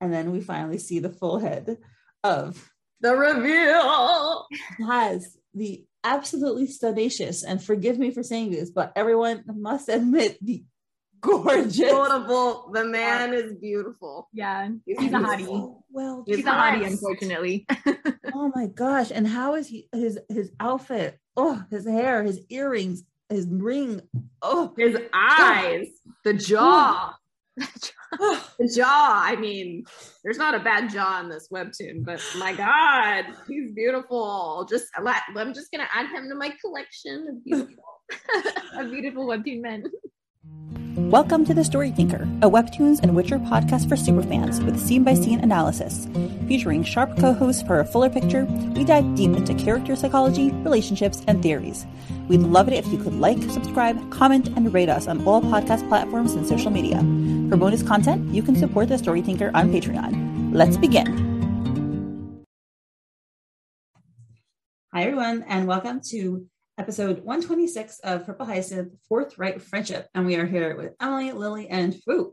and then we finally see the full head of the reveal. Has the absolutely studacious, and forgive me for saying this, but everyone must admit the gorgeous. Beautiful. The man is beautiful. Yeah, he's, he's a hottie. Well, he's a hottie, unfortunately. oh my gosh! And how is he? His his outfit. Oh, his hair, his earrings, his ring. Oh, his eyes, the jaw. the jaw. I mean, there's not a bad jaw in this webtoon, but my God, he's beautiful. Just I'm just gonna add him to my collection of beautiful, of beautiful webtoon men. Welcome to The Story Thinker, a Webtoons and Witcher podcast for superfans with scene by scene analysis. Featuring sharp co hosts for a fuller picture, we dive deep into character psychology, relationships, and theories. We'd love it if you could like, subscribe, comment, and rate us on all podcast platforms and social media. For bonus content, you can support The Story Thinker on Patreon. Let's begin. Hi, everyone, and welcome to episode 126 of Purple Hyacinth Forthright Friendship. And we are here with Emily, Lily, and Fwoot.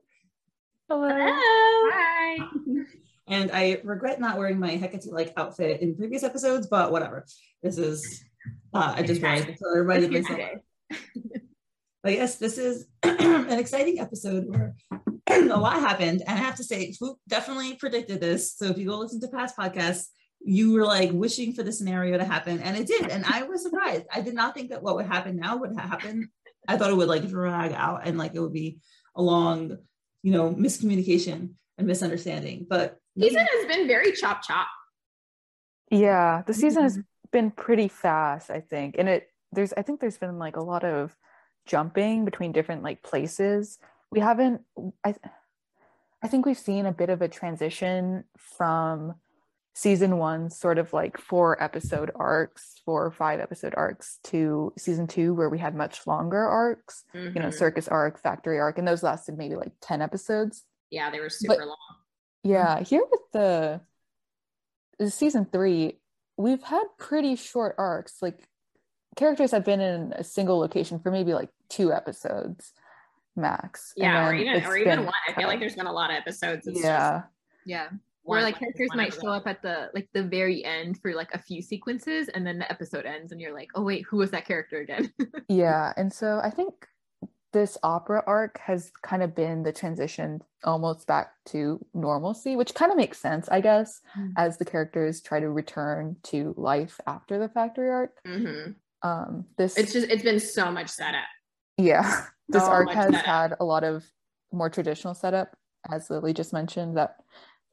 Hello. Hi. And I regret not wearing my Hecate like outfit in previous episodes, but whatever. This is, uh, I just wanted to remind myself. but yes, this is an exciting episode where a lot happened. And I have to say, Fwoot definitely predicted this. So if you go listen to past podcasts, you were like wishing for the scenario to happen and it did and i was surprised i did not think that what would happen now would happen i thought it would like drag out and like it would be a long you know miscommunication and misunderstanding but season has been very chop chop yeah the season has been pretty fast i think and it there's i think there's been like a lot of jumping between different like places we haven't i i think we've seen a bit of a transition from season one sort of like four episode arcs four or five episode arcs to season two where we had much longer arcs mm-hmm. you know mm-hmm. circus arc factory arc and those lasted maybe like 10 episodes yeah they were super but, long yeah here with the, the season three we've had pretty short arcs. Like characters have been in a single location for maybe like two episodes max. Yeah or even or even one. I feel like there's been a lot of episodes. Yeah just, yeah. Where like characters might show up at the like the very end for like a few sequences and then the episode ends and you're like oh wait who was that character again? Yeah and so i think this opera arc has kind of been the transition almost back to normalcy which kind of makes sense i guess mm-hmm. as the characters try to return to life after the factory arc mm-hmm. um this it's just it's been so much setup yeah this so arc has setup. had a lot of more traditional setup as lily just mentioned that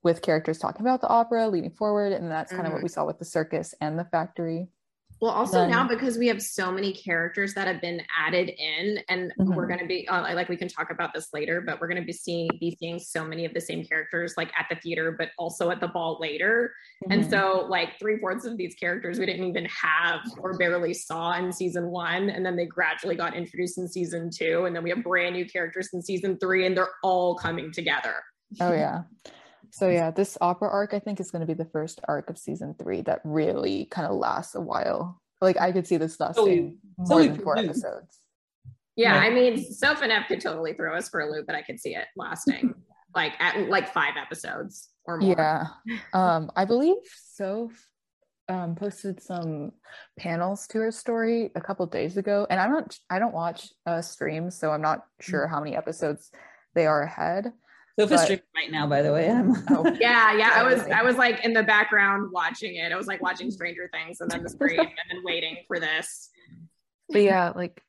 with characters talking about the opera leading forward and that's kind mm-hmm. of what we saw with the circus and the factory well also then, now because we have so many characters that have been added in and mm-hmm. we're going to be uh, like we can talk about this later but we're going to be seeing be seeing so many of the same characters like at the theater but also at the ball later mm-hmm. and so like three fourths of these characters we didn't even have or barely saw in season one and then they gradually got introduced in season two and then we have brand new characters in season three and they're all coming together oh yeah so yeah, this opera arc I think is going to be the first arc of season three that really kind of lasts a while. Like I could see this lasting so, more so than four episodes. Yeah, I mean, Soph and Eph could totally throw us for a loop, but I could see it lasting like at like five episodes or more. Yeah, um, I believe Soph um, posted some panels to her story a couple days ago, and I'm not, I don't watch uh, streams, so I'm not sure how many episodes they are ahead. Sophie's streaming right now, by the way. I'm oh. yeah, yeah. I was I was like in the background watching it. I was like watching Stranger Things and then the screen and then waiting for this. But yeah, like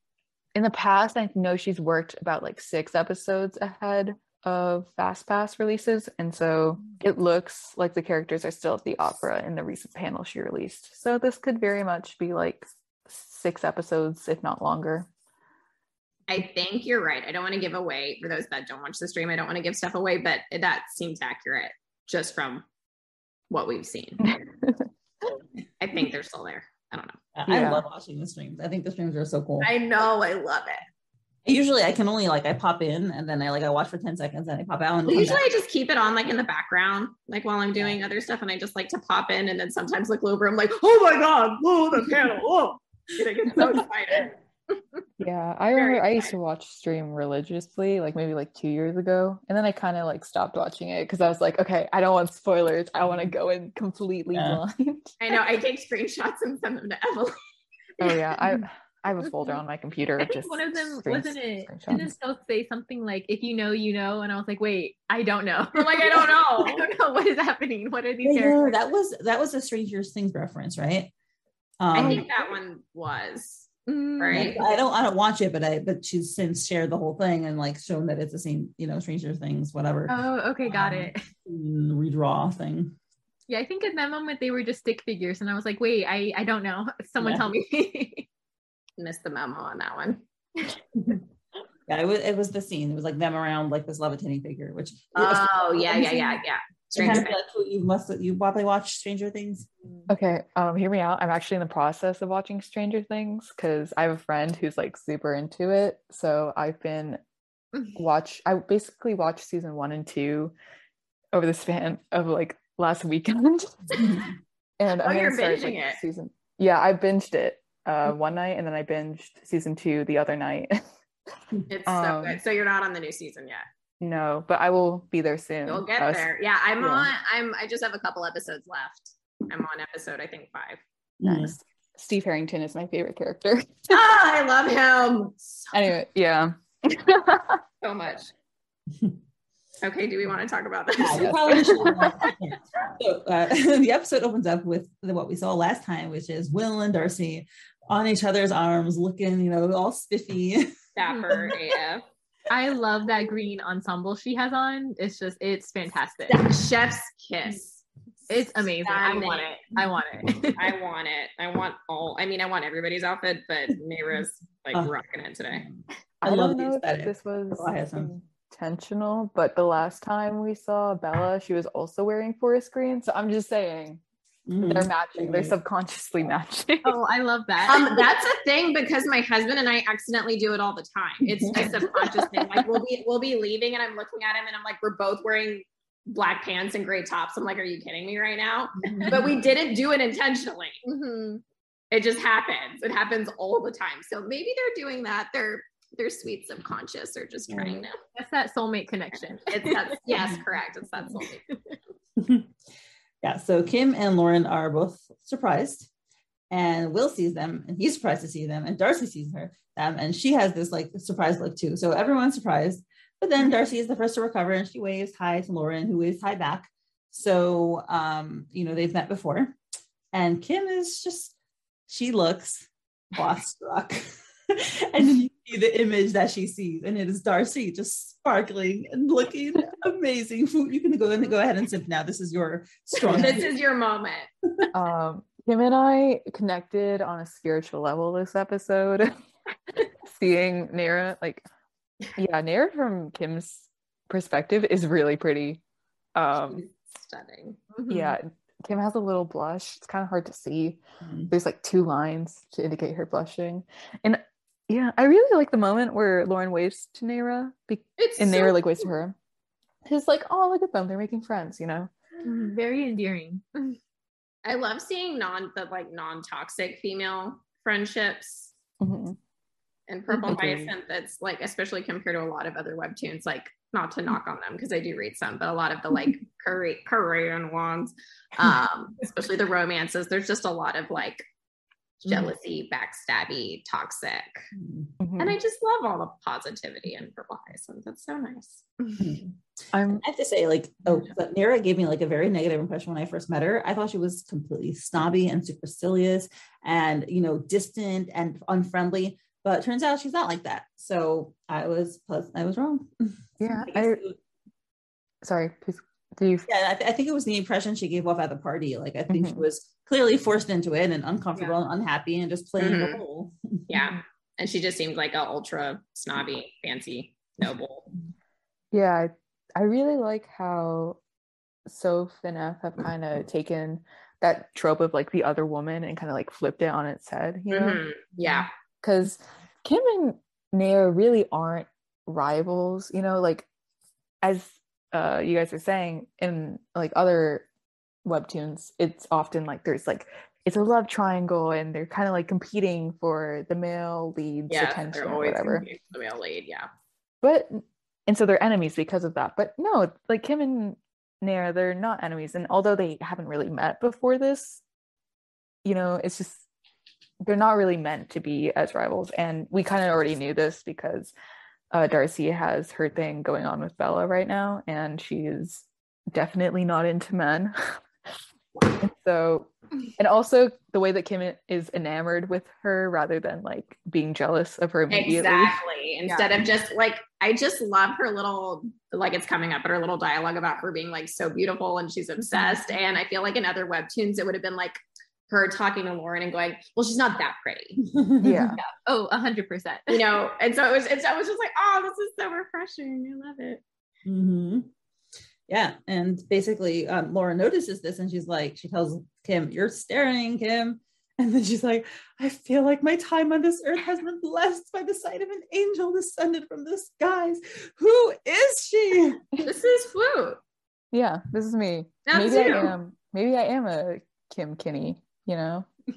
in the past, I know she's worked about like six episodes ahead of Fast Pass releases. And so it looks like the characters are still at the opera in the recent panel she released. So this could very much be like six episodes, if not longer. I think you're right. I don't want to give away for those that don't watch the stream. I don't want to give stuff away, but that seems accurate just from what we've seen. I think they're still there. I don't know. I yeah. love watching the streams. I think the streams are so cool. I know. I love it. Usually I can only like I pop in and then I like I watch for 10 seconds and I pop out. And well, usually back. I just keep it on like in the background, like while I'm doing other stuff. And I just like to pop in and then sometimes look over. I'm like, oh my God, oh the panel. Oh I get so excited. Yeah, I remember I used to watch stream religiously, like maybe like two years ago, and then I kind of like stopped watching it because I was like, okay, I don't want spoilers. I want to go in completely yeah. blind. I know. I take screenshots and send them to Evelyn. oh yeah, I I have a folder on my computer. I think one of them wasn't it? Didn't still say something like, "If you know, you know," and I was like, "Wait, I don't know." I'm like, I don't know. I don't know what is happening. What are these yeah, characters? That was that was a Stranger Things reference, right? Um, I think that one was mm, right. I don't I don't watch it, but I but she's since shared the whole thing and like shown that it's the same, you know, Stranger Things, whatever. Oh, okay, got um, it. Redraw thing. Yeah, I think in that moment they were just stick figures, and I was like, wait, I I don't know. Someone yeah. tell me missed the memo on that one. yeah, it was it was the scene. It was like them around like this levitating figure, which oh yeah, yeah, yeah, yeah. Stranger Things. You must you probably watch Stranger Things. Okay, um, hear me out. I'm actually in the process of watching Stranger Things because I have a friend who's like super into it. So I've been watch. I basically watched season one and two over the span of like last weekend. and oh, I'm you're start, binging like, it. Season. Yeah, I binged it uh, one night, and then I binged season two the other night. it's um, so good. So you're not on the new season yet. No, but I will be there soon. You'll get there. Yeah, I'm yeah. on. I'm. I just have a couple episodes left. I'm on episode, I think five. Nice. Steve Harrington is my favorite character. ah, I love him. So anyway, yeah. so much. Okay, do we want to talk about this? Yeah, so, uh, the episode opens up with what we saw last time, which is Will and Darcy on each other's arms, looking, you know, all spiffy. Dapper AF. I love that green ensemble she has on. It's just, it's fantastic. chef's kiss. It's amazing. I want it. I want it. I want it. I want all. I mean, I want everybody's outfit, but Neyra's like uh, rocking it today. I, I love know if this was intentional, but the last time we saw Bella, she was also wearing forest green. So I'm just saying Mm-hmm. They're matching. They're subconsciously matching. Oh, I love that. Um, that's a thing because my husband and I accidentally do it all the time. It's a subconscious thing. Like we'll be we'll be leaving and I'm looking at him and I'm like, we're both wearing black pants and gray tops. I'm like, are you kidding me right now? Mm-hmm. But we didn't do it intentionally. Mm-hmm. It just happens. It happens all the time. So maybe they're doing that. They're they're sweet subconscious or just trying to. That's that soulmate connection. It's that yes, correct. It's that soulmate. yeah, so Kym and Lauren are both surprised, and Will sees them, and he's surprised to see them, and Darcy sees her them, and she has this like surprised look too. So everyone's surprised, but then Darcy is the first to recover, and she waves hi to Lauren, who waves hi back. So um, you know they've met before, and Kym is just she looks awestruck. and then you see the image that she sees, and it is Darcy just sparkling and looking amazing. You can go and go ahead and sip now. This is your strong. this is your moment. Um, Kym and I connected on a spiritual level this episode. Seeing Neyra, like, yeah, Neyra from Kym's perspective is really pretty. Um, She's stunning. Yeah, Kym has a little blush. It's kind of hard to see. Mm-hmm. There's like two lines to indicate her blushing. And yeah, I really like the moment where Lauren waves to Neyra, be- and so Neyra like waves to her. He's like, "Oh, look at them! They're making friends," you know. Mm, very endearing. I love seeing non the like non toxic female friendships. Mm-hmm. And Purple mm Hyacinth, that's like, especially compared to a lot of other webtoons, like not to knock on them because I do read some, but a lot of the like Korean ones, um, especially the romances, there's just a lot of like Mm-hmm. jealousy, backstabby, toxic. Mm-hmm. And I just love all the positivity in Purple Hyacinth. That's so nice. Mm-hmm. I'm, I have to say, like, oh, but Neyra gave me like a very negative impression when I first met her. I thought she was completely snobby and supercilious and, you know, distant and unfriendly. But turns out she's not like that. So I was, plus I was wrong. Yeah. I, I sorry, please do you? Yeah, I, th- I, think it was the impression she gave off at the party. Like, I think mm-hmm. she was clearly forced into it and uncomfortable yeah. and unhappy and just playing mm-hmm. the role. yeah. And she just seemed like a ultra snobby, fancy noble. Yeah, I, I really like how Soph and Eph have kind of taken that trope of like the other woman and kind of like flipped it on its head, you know? Mm-hmm. Yeah. Because Kym and Neyra really aren't rivals, you know, like as uh, you guys are saying in like other webtoons it's often like there's like it's a love triangle and they're kind of like competing for the male lead's Yeah, attention they're or whatever. competing for the male lead. Yeah. But and so they're enemies because of that. But no, like Kym and Neyra, they're not enemies. And although they haven't really met before this, you know, it's just they're not really meant to be as rivals. And we kind of already knew this because uh, Darcy has her thing going on with Bella right now, and she's definitely not into men. and so, and also the way that Kym is enamored with her rather than like being jealous of her immediately. Exactly. Instead of just like, I just love her little, like it's coming up, but her little dialogue about her being like so beautiful and she's obsessed. And I feel like in other webtoons, it would have been like her talking to Lauren and going, well, she's not that pretty, Yeah. Oh, a hundred percent. you know? And so it was, and so I was just like, oh, this is so refreshing. I love it. hmm Yeah, and basically, um, Laura notices this, and she's like, she tells Kym, "You're staring, Kym." And then she's like, "I feel like my time on this earth has been blessed by the sight of an angel descended from the skies. Who is she?" This is Fwoot. Yeah, this is me. That's maybe you. I am. Maybe I am a Kym Kinney. You know.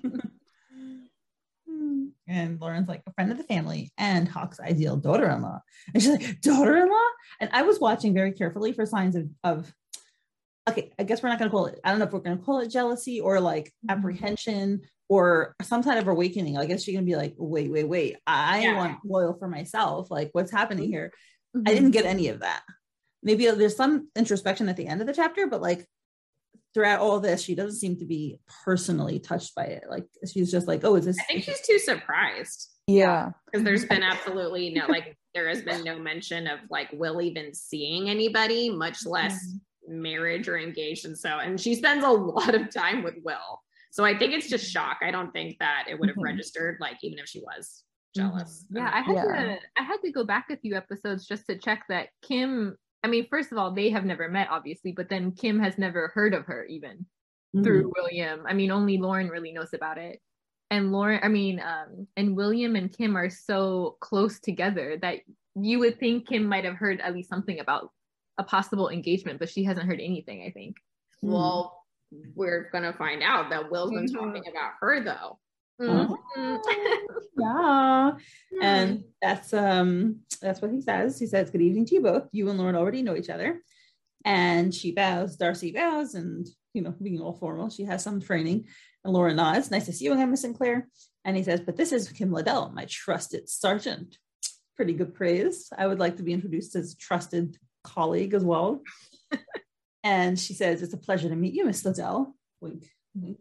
And Lauren's like a friend of the family and Hawk's ideal daughter-in-law. And she's like, daughter-in-law? And I was watching very carefully for signs of, of okay, I guess we're not gonna call it, I don't know if we're gonna call it jealousy or like apprehension or some kind of awakening. Like, is she gonna be like, wait, wait, wait, I Yeah. want loyal for myself? Like, what's happening here? Mm-hmm. I didn't get any of that. Maybe there's some introspection at the end of the chapter, but like throughout all this, she doesn't seem to be personally touched by it. Like she's just like, oh, is this I think she's too surprised. Yeah. because there's been absolutely no like there has been no mention of like will even seeing anybody much less marriage or engaged and so and she spends a lot of time with will so i think it's just shock i don't think that it would have Mhm. registered like even if she was jealous Yeah, I had Yeah. to I had to go back a few episodes just to check that Kym I mean, first of all, they have never met, obviously, but then Kym has never heard of her even Mhm. through William. I mean, only Lauren really knows about it. And Lauren, I mean, um, and William and Kym are so close together that you would think Kym might have heard at least something about a possible engagement, but she hasn't heard anything, I think. well we're gonna find out that will's been Mhm. talking about her though Oh. Mhm. Yeah. And that's um that's what he says. He says, Good evening to you both. You and Lauren already know each other. And she bows, Darcy bows, and you know, being all formal, she has some training. And Lauren nods, nice to see you again, Miss Sinclair. And he says, But this is Kym Liddell, my trusted sergeant. Pretty good praise. I would like to be introduced as trusted colleague as well. and she says, It's a pleasure to meet you, Miss Liddell. Wink. wink.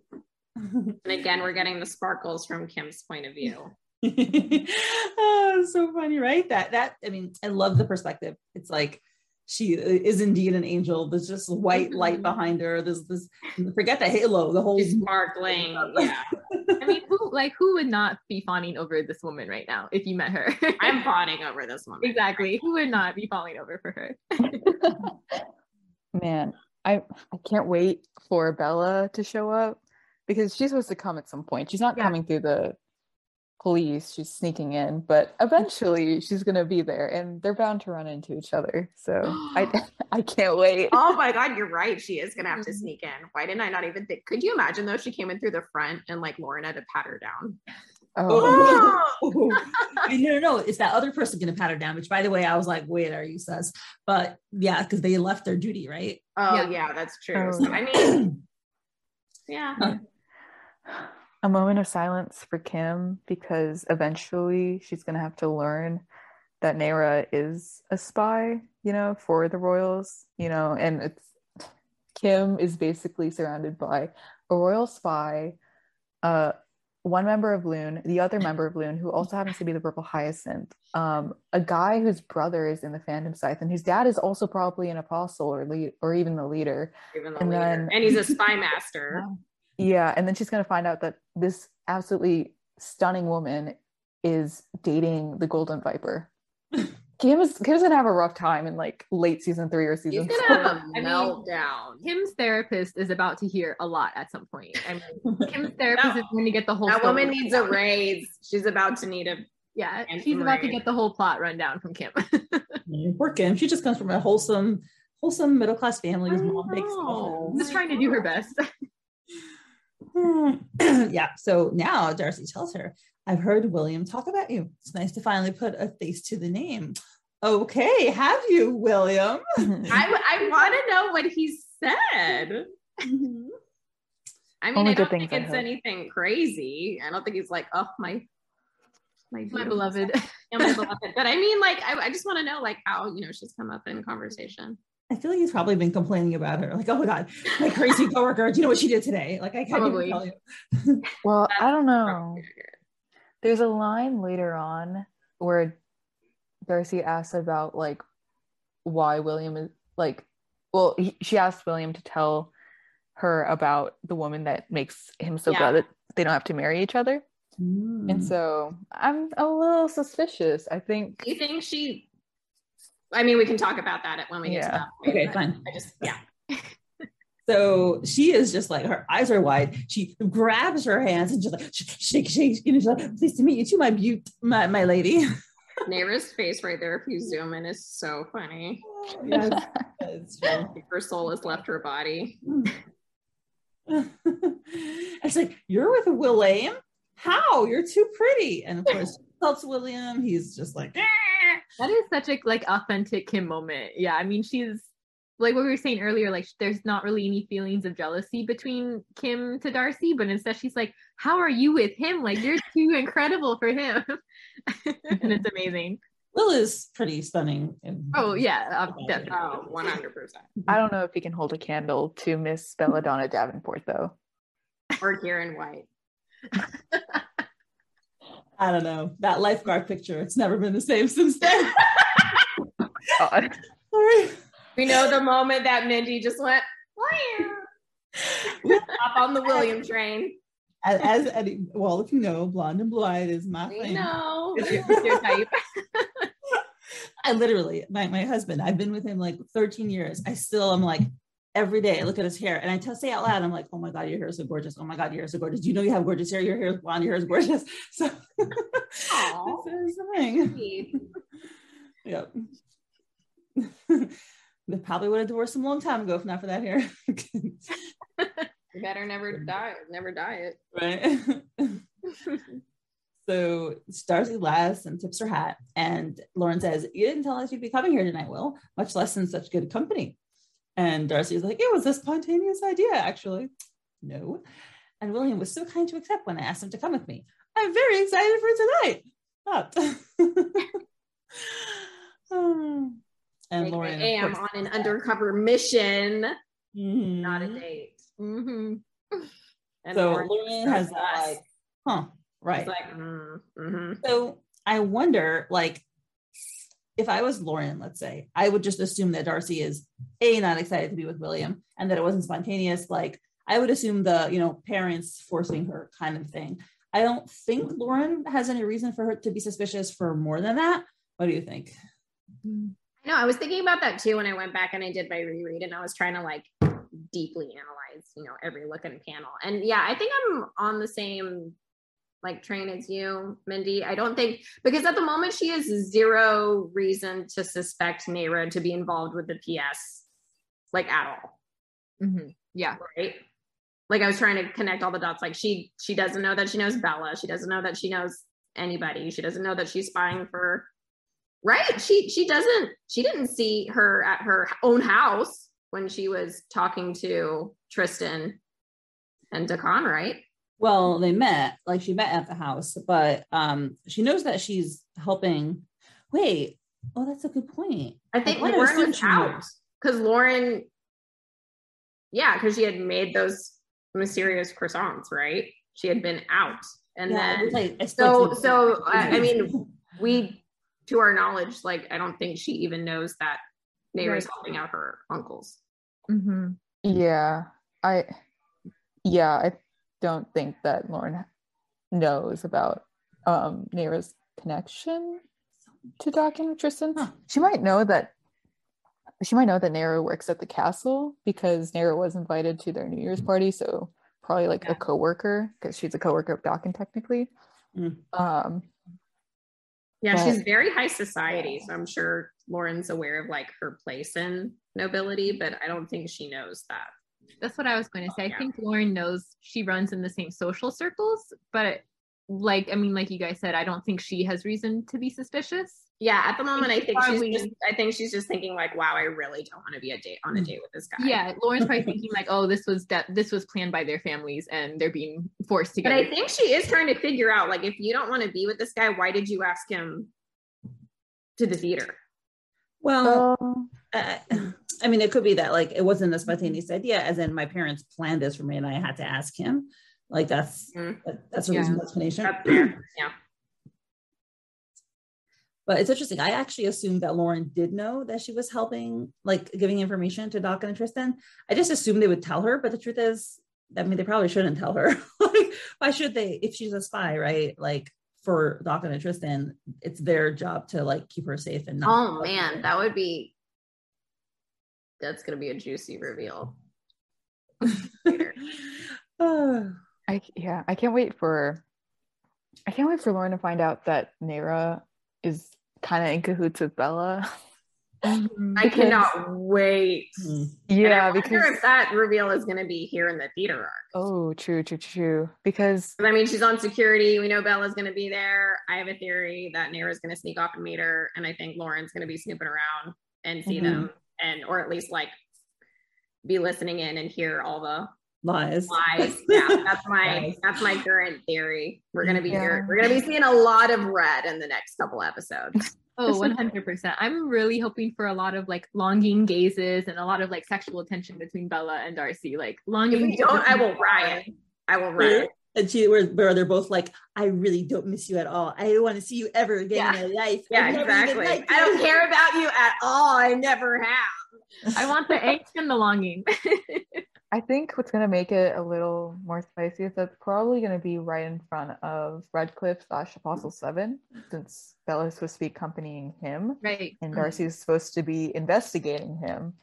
And again we're getting the sparkles from kym's point of view oh, so funny, right? That that I mean, I love the perspective. It's like she is indeed an angel. There's just white light Mhm. behind her. There's this forget the halo, the whole she's sparkling yeah I mean, who like who would not be fawning over this woman right now if you met her? i'm fawning over this woman. exactly. Who would not be falling over for her? Man, I I can't wait for Bella to show up because she's supposed to come at some point. She's not Yeah. coming through the police, she's sneaking in, but eventually she's gonna be there and they're bound to run into each other. So I I can't wait. Oh my god, you're right. She is gonna have to Mhm. sneak in. Why didn't I not even think? Could you imagine though? She came in through the front and like Lauren had to pat her down. Oh, Oh, no, no, no. It's that other person gonna pat her down, which by the way, I was like, wait, are you sus? But yeah, because they left their duty, right? Oh Yeah. yeah, that's true. Oh. So, I mean, yeah. A moment of silence for Kym because eventually she's gonna have to learn that Neyra is a spy, you know, for the royals, you know, and it's Kym is basically surrounded by a royal spy, uh, one member of Loon, the other member of Loon, who also happens to be the Purple Hyacinth, um, a guy whose brother is in the Phantom Scythe, and whose dad is also probably an apostle or lead or even the leader. Even the And leader. then- and he's a spy master. Yeah, and then she's gonna find out that this absolutely stunning woman is dating the Golden Viper. Kym is Kym's gonna have a rough time in like late season three or season. He's season gonna four. have a I mean, meltdown. Kym's therapist is about to hear a lot at some point. I mean, Kym's therapist No. is going to get the whole. that story woman needs a raise. She's about to need a. Yeah, she's about to get the whole plot rundown from Kym. Poor Kym. She just comes from a whole,some wholesome middle class family. His I mom makes Just trying to do her best. yeah. So now Darcy tells her, I've heard William talk about you. It's nice to finally put a face to the name. Okay, have you, William? I, I want to know what he said. Mhm. I mean, Only I don't think it's anything crazy. I don't think he's like, oh my, my, My beloved. Yeah, my beloved. But I mean, like, I, I just want to know, like, how you know she's come up in conversation. I feel like he's probably been complaining about her. Like, oh my God, my crazy coworker. Do you know what she did today? Like, I can't Probably. even tell you. Well, I don't know. There's a line later on where Darcy asks about like why William is like, well, he, she asked William to tell her about the woman that makes him so Yeah. glad that they don't have to marry each other. Mm. And so I'm a little suspicious. I think Do you think she? I mean, we can talk about that when we get to Yeah. that. point, Okay, fine. I just, yeah. So she is just like her eyes are wide. She grabs her hands and just like sh- shake, shake. You know, she's like, pleased to meet you too, my beaut, my, my lady. Neyra's face right there, if you zoom in, is so funny. Oh, yes, true. Her soul has left her body. it's like, you're with William? How? You're too pretty. And of course, she tells William, he's just like, "Eh." That is such a like authentic Kym moment. Yeah, I mean, she's like what we were saying earlier. Like, there's not really any feelings of jealousy between Kym to Darcy, but instead she's like, "How are you with him? Like, you're too incredible for him," and it's amazing. Will is pretty stunning. Oh yeah, uh, definitely. Oh, 100%. I don't know if he can hold a candle to Miss Belladonna Davenport though. Or Kieran White. I don't know. That lifeguard picture, it's never been the same since then. God. We know the moment that Mindy just went, hop on the William train. As, as any, well, if you know, blonde and blue-eyed is my We thing. know. It's your, type. I literally, my, my husband, I've been with him like 13 years. I still am like, every day I look at his hair and I tell, say out loud, I'm like, oh my God, your hair is so gorgeous. Oh my God, your hair is so gorgeous. Do you know you have gorgeous hair? Your hair is blonde, your hair is gorgeous. So this is the thing. Yep. they probably would have divorced him a long time ago if not for that hair. You better never die, never die it. right? so Darcy laughs and tips her hat, and Lauren says, "You didn't tell us you'd be coming here tonight, Will. Much less in such good company." And Darcy's like, "It was a spontaneous idea, actually." No. And William was so kind to accept when I asked him to come with me. I'm very excited for tonight. Not. and Like, Lauren, I am on an undercover mission, Mhm. not a date. hmm And So Lauren Lauren has that like, huh, right. Like, mm, mhm. So I wonder, like, if I was Lauren, let's say, I would just assume that Darcy is a not excited to be with William and that it wasn't spontaneous. Like, I would assume the you know parents forcing her kind of thing. I don't think Lauren has any reason for her to be suspicious for more than that. What do you think? No, I was thinking about that too when I went back and I did my reread and I was trying to like deeply analyze, you know, every look and panel. And yeah, I think I'm on the same like train as you, Mindy. I don't think because at the moment she has zero reason to suspect Neyra to be involved with the PS like at all. hmm Yeah. right? Like I was trying to connect all the dots. Like she she doesn't know that she knows Bella. She doesn't know that she knows anybody. She doesn't know that she's spying for right. She she doesn't she didn't see her at her own house when she was talking to Tristan and Dakan, right? Well, they met, like she met at the house, but um she knows that she's helping. Wait, oh, that's a good point. I think wanna Lauren assume was out because Lauren, yeah, because she had made those mysterious croissants, right? She had been out, and Yeah, then like- it's so so I, I mean we to our knowledge like i don't think she even knows that Neyra's Right. helping out her uncles hmm Yeah, I yeah, I don't think that Lauren knows about um Neyra's connection to Doc and Tristan. Huh. She might know that she might know that Neyra works at the castle because Neyra was invited to their New Year's party, so probably like Yeah. a coworker because she's a coworker of Doc and technically. Mm. Um yeah But- she's very high society so i'm sure lauren's aware of like her place in nobility but i don't think she knows that That's what I was going to say. Yeah. I think Lauren knows she runs in the same social circles, but like I mean, like you guys said, I don't think she has reason to be suspicious. Yeah, at the moment, I think Probably- she's just. I think she's just thinking like, "Wow, I really don't want to be a date on a date with this guy." Yeah, Lauren's probably thinking like, oh, this was that this was planned by their families and they're being forced to." but. I think she is trying to figure out like, if you don't want to be with this guy, why did you ask him to the theater? Well, Um, uh, I mean, it could be that like it wasn't a spontaneous idea, as in my parents planned this for me, and I had to ask him. Like that's Mm. that- that's a Yeah. reasonable explanation. Yeah. But it's interesting. I actually assumed that Lauren did know that she was helping, like giving information to Doc and Tristan. I just assumed they would tell her, but the truth is, I mean, they probably shouldn't tell her. like, why should they? If she's a spy, right? Like for Doc and Tristan, it's their job to like keep her safe and not. Oh man, that would be. That's gonna be a juicy reveal. I yeah, I can't wait for I can't wait for Lauren to find out that Neyra is kind of in cahoots with Bella. Mhm. I cannot wait. And I Yeah, wonder because if that reveal is gonna be here in the theater arc. oh, true, true, true. Because I mean, she's on security. We know Bella's going to be there. I have a theory that Neyra's going to sneak off and meet her, and I think Lauren's going to be snooping around and see Mhm. them, and or at least like be listening in and hear all the Lies. lies. yeah, that's my Lies. that's my current theory. We're going to be Yeah. here. We're going to be seeing a lot of red in the next couple episodes. Oh, 100%. I'm really hoping for a lot of like longing gazes and a lot of like sexual tension between Bella and Darcy. Like If we don't, I will riot. I will riot. And she, where, where they're both like, I really don't miss you at all. I don't want to see you ever again in my life. Yeah, I exactly. liked I don't care about you at all. I never have. I want the angst and the longing. I think what's gonna make it a little more spicy is that's probably gonna be right in front of Redcliff slash Apostle Seven, since Bella's supposed to be accompanying him right. and Darcy's supposed to be investigating him.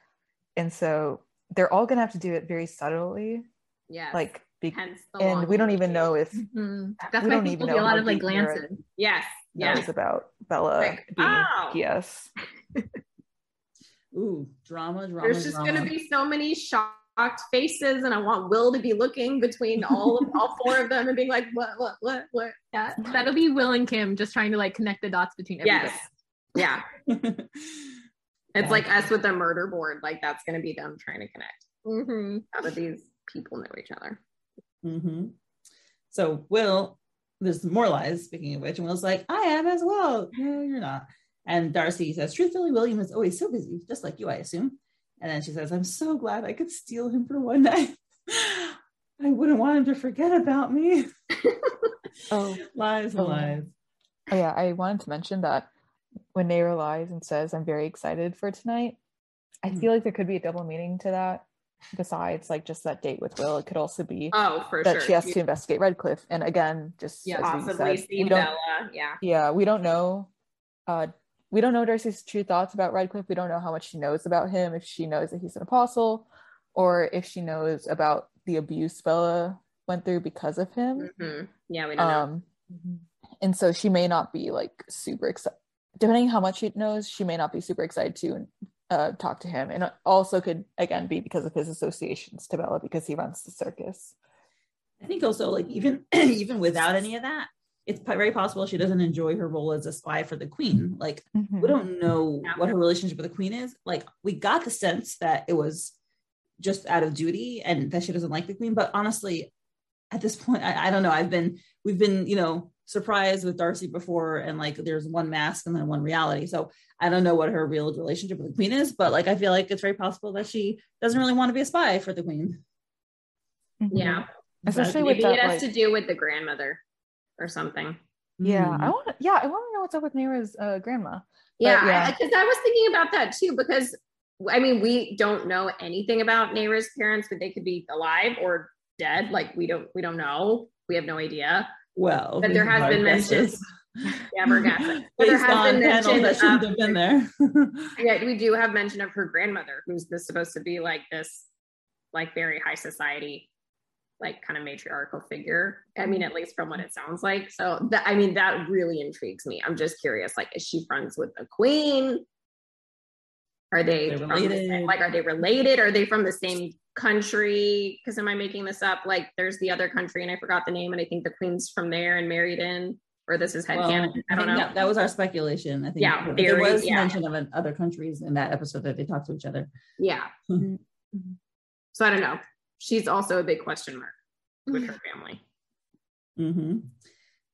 And so they're all gonna have to do it very subtly, Yeah. like be- hence the and we don't even know if Mhm. That's We why I don't think even there'll a lot of like glances. Yes. Yes. about Bella Like, being oh. PS. Ooh, drama, drama. There's just drama. gonna be so many shocked faces, and I want Will to be looking between all of all four of them and being like, "What? What? What? What?" Yeah, that'll be Will and Kym just trying to like connect the dots between everybody. Yes. Yeah. It's Yeah. like us with the murder board. Like that's gonna be them trying to connect. hmm How do these people know each other? Hmm So Will, there's more lies. Speaking of which, and Will's like, I am as well. No, you're not. And Darcy says, truthfully, William is always so busy, just like you, I assume. And then she says, I'm so glad I could steal him for one night. I wouldn't want him to forget about me. Oh, lies, Oh. lies. oh yeah, I wanted to mention that when Neyra lies and says, I'm very excited for tonight, I Mm. feel like there could be a double meaning to that. Besides, like just that date with Will, it could also be Oh, for that sure. she has You to investigate Redcliff. And again, just Yeah, as possibly said, see we Bella. Yeah. yeah, we don't know. Uh, we don't know Darcy's true thoughts about Redcliff. We don't know how much she knows about him. If she knows that he's an apostle, or if she knows about the abuse Bella went through because of him. Mhm. Yeah, we don't know. Um, and so she may not be like super excited. Depending how much she knows, she may not be super excited to uh, talk to him. And it also could again be because of his associations to Bella because he runs the circus. I think also like even even without any of that, it's very possible she doesn't enjoy her role as a spy for the queen. Like we don't know what her relationship with the queen is. Like we got the sense that it was just out of duty and that she doesn't like the queen. But honestly, at this point, I, I don't know. I've been we've been you know surprised with Darcy before, and like there's one mask and then one reality. So I don't know what her real relationship with the queen is, but like I feel like it's very possible that she doesn't really want to be a spy for the queen. Mhm. Yeah. Especially But- with Maybe that, it has like- to do with the grandmother or something. Yeah, Mm. I want. to Yeah, I want to know what's up with Neyra's uh, grandma. Yeah, yeah. because I, was thinking about that too. Because I mean, we don't know anything about Neyra's parents, but they could be alive or dead. Like we don't, we don't know. We have no idea. Well, But there has been our mention- Yeah, we're guessing. But there has been mention that shouldn't of- have been there. Yeah, we do have mention of her grandmother, who's this supposed to be like this, like very high society, like kind of matriarchal figure. I mean, at least from what it sounds like. So that I mean, that really intrigues me. I'm just curious, like, is she friends with the queen? Are they They're from the same- like are they related? Are they from the same country? Because am I making this up? Like there's the other country and I forgot the name, and I think the queen's from there and married in, or this is Well, headcanon. I don't think know. That, that was our speculation. I think Yeah, but there was yeah. mention of an, other countries in that episode that they talked to each other. Yeah. Mhm. So I don't know. She's also a big question mark with her family. Mm-hmm.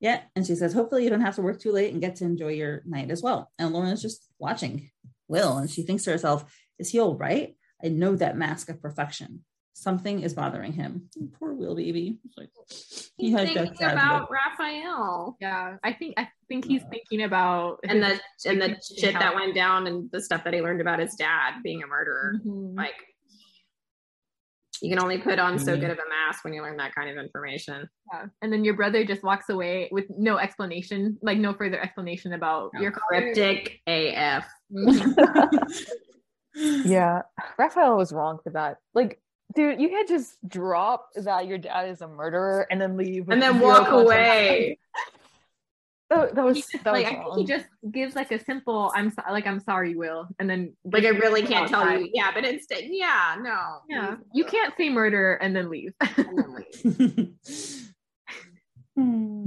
Yeah, and she says, hopefully you don't have to work too late and get to enjoy your night as well. And Lauren's just watching Will, and she thinks to herself, "Is he all right? I know that mask of perfection. Something is bothering him. Poor Will, baby. It's like, he He's had thinking about look. Raphael Yeah, I think I think he's thinking about and the and the shit that went down and the stuff that he learned about his dad being a murderer. Mhm. Like you can only put on so Mhm. good of a mask when you learn that kind of information. Yeah. And then your brother just walks away with no explanation, like no further explanation about your Cryptic AF. Yeah, Raphael was wrong for that. Like, dude, you can't just drop that your dad is a murderer and then leave And then walk context. away. That, that was He- that like was I think he just gives like a simple "I'm so- like I'm sorry, Will," and then Like I really can't tell you. Yeah, but instead, yeah, no. Yeah, you can't say murder and then leave. And then leave. Hmm.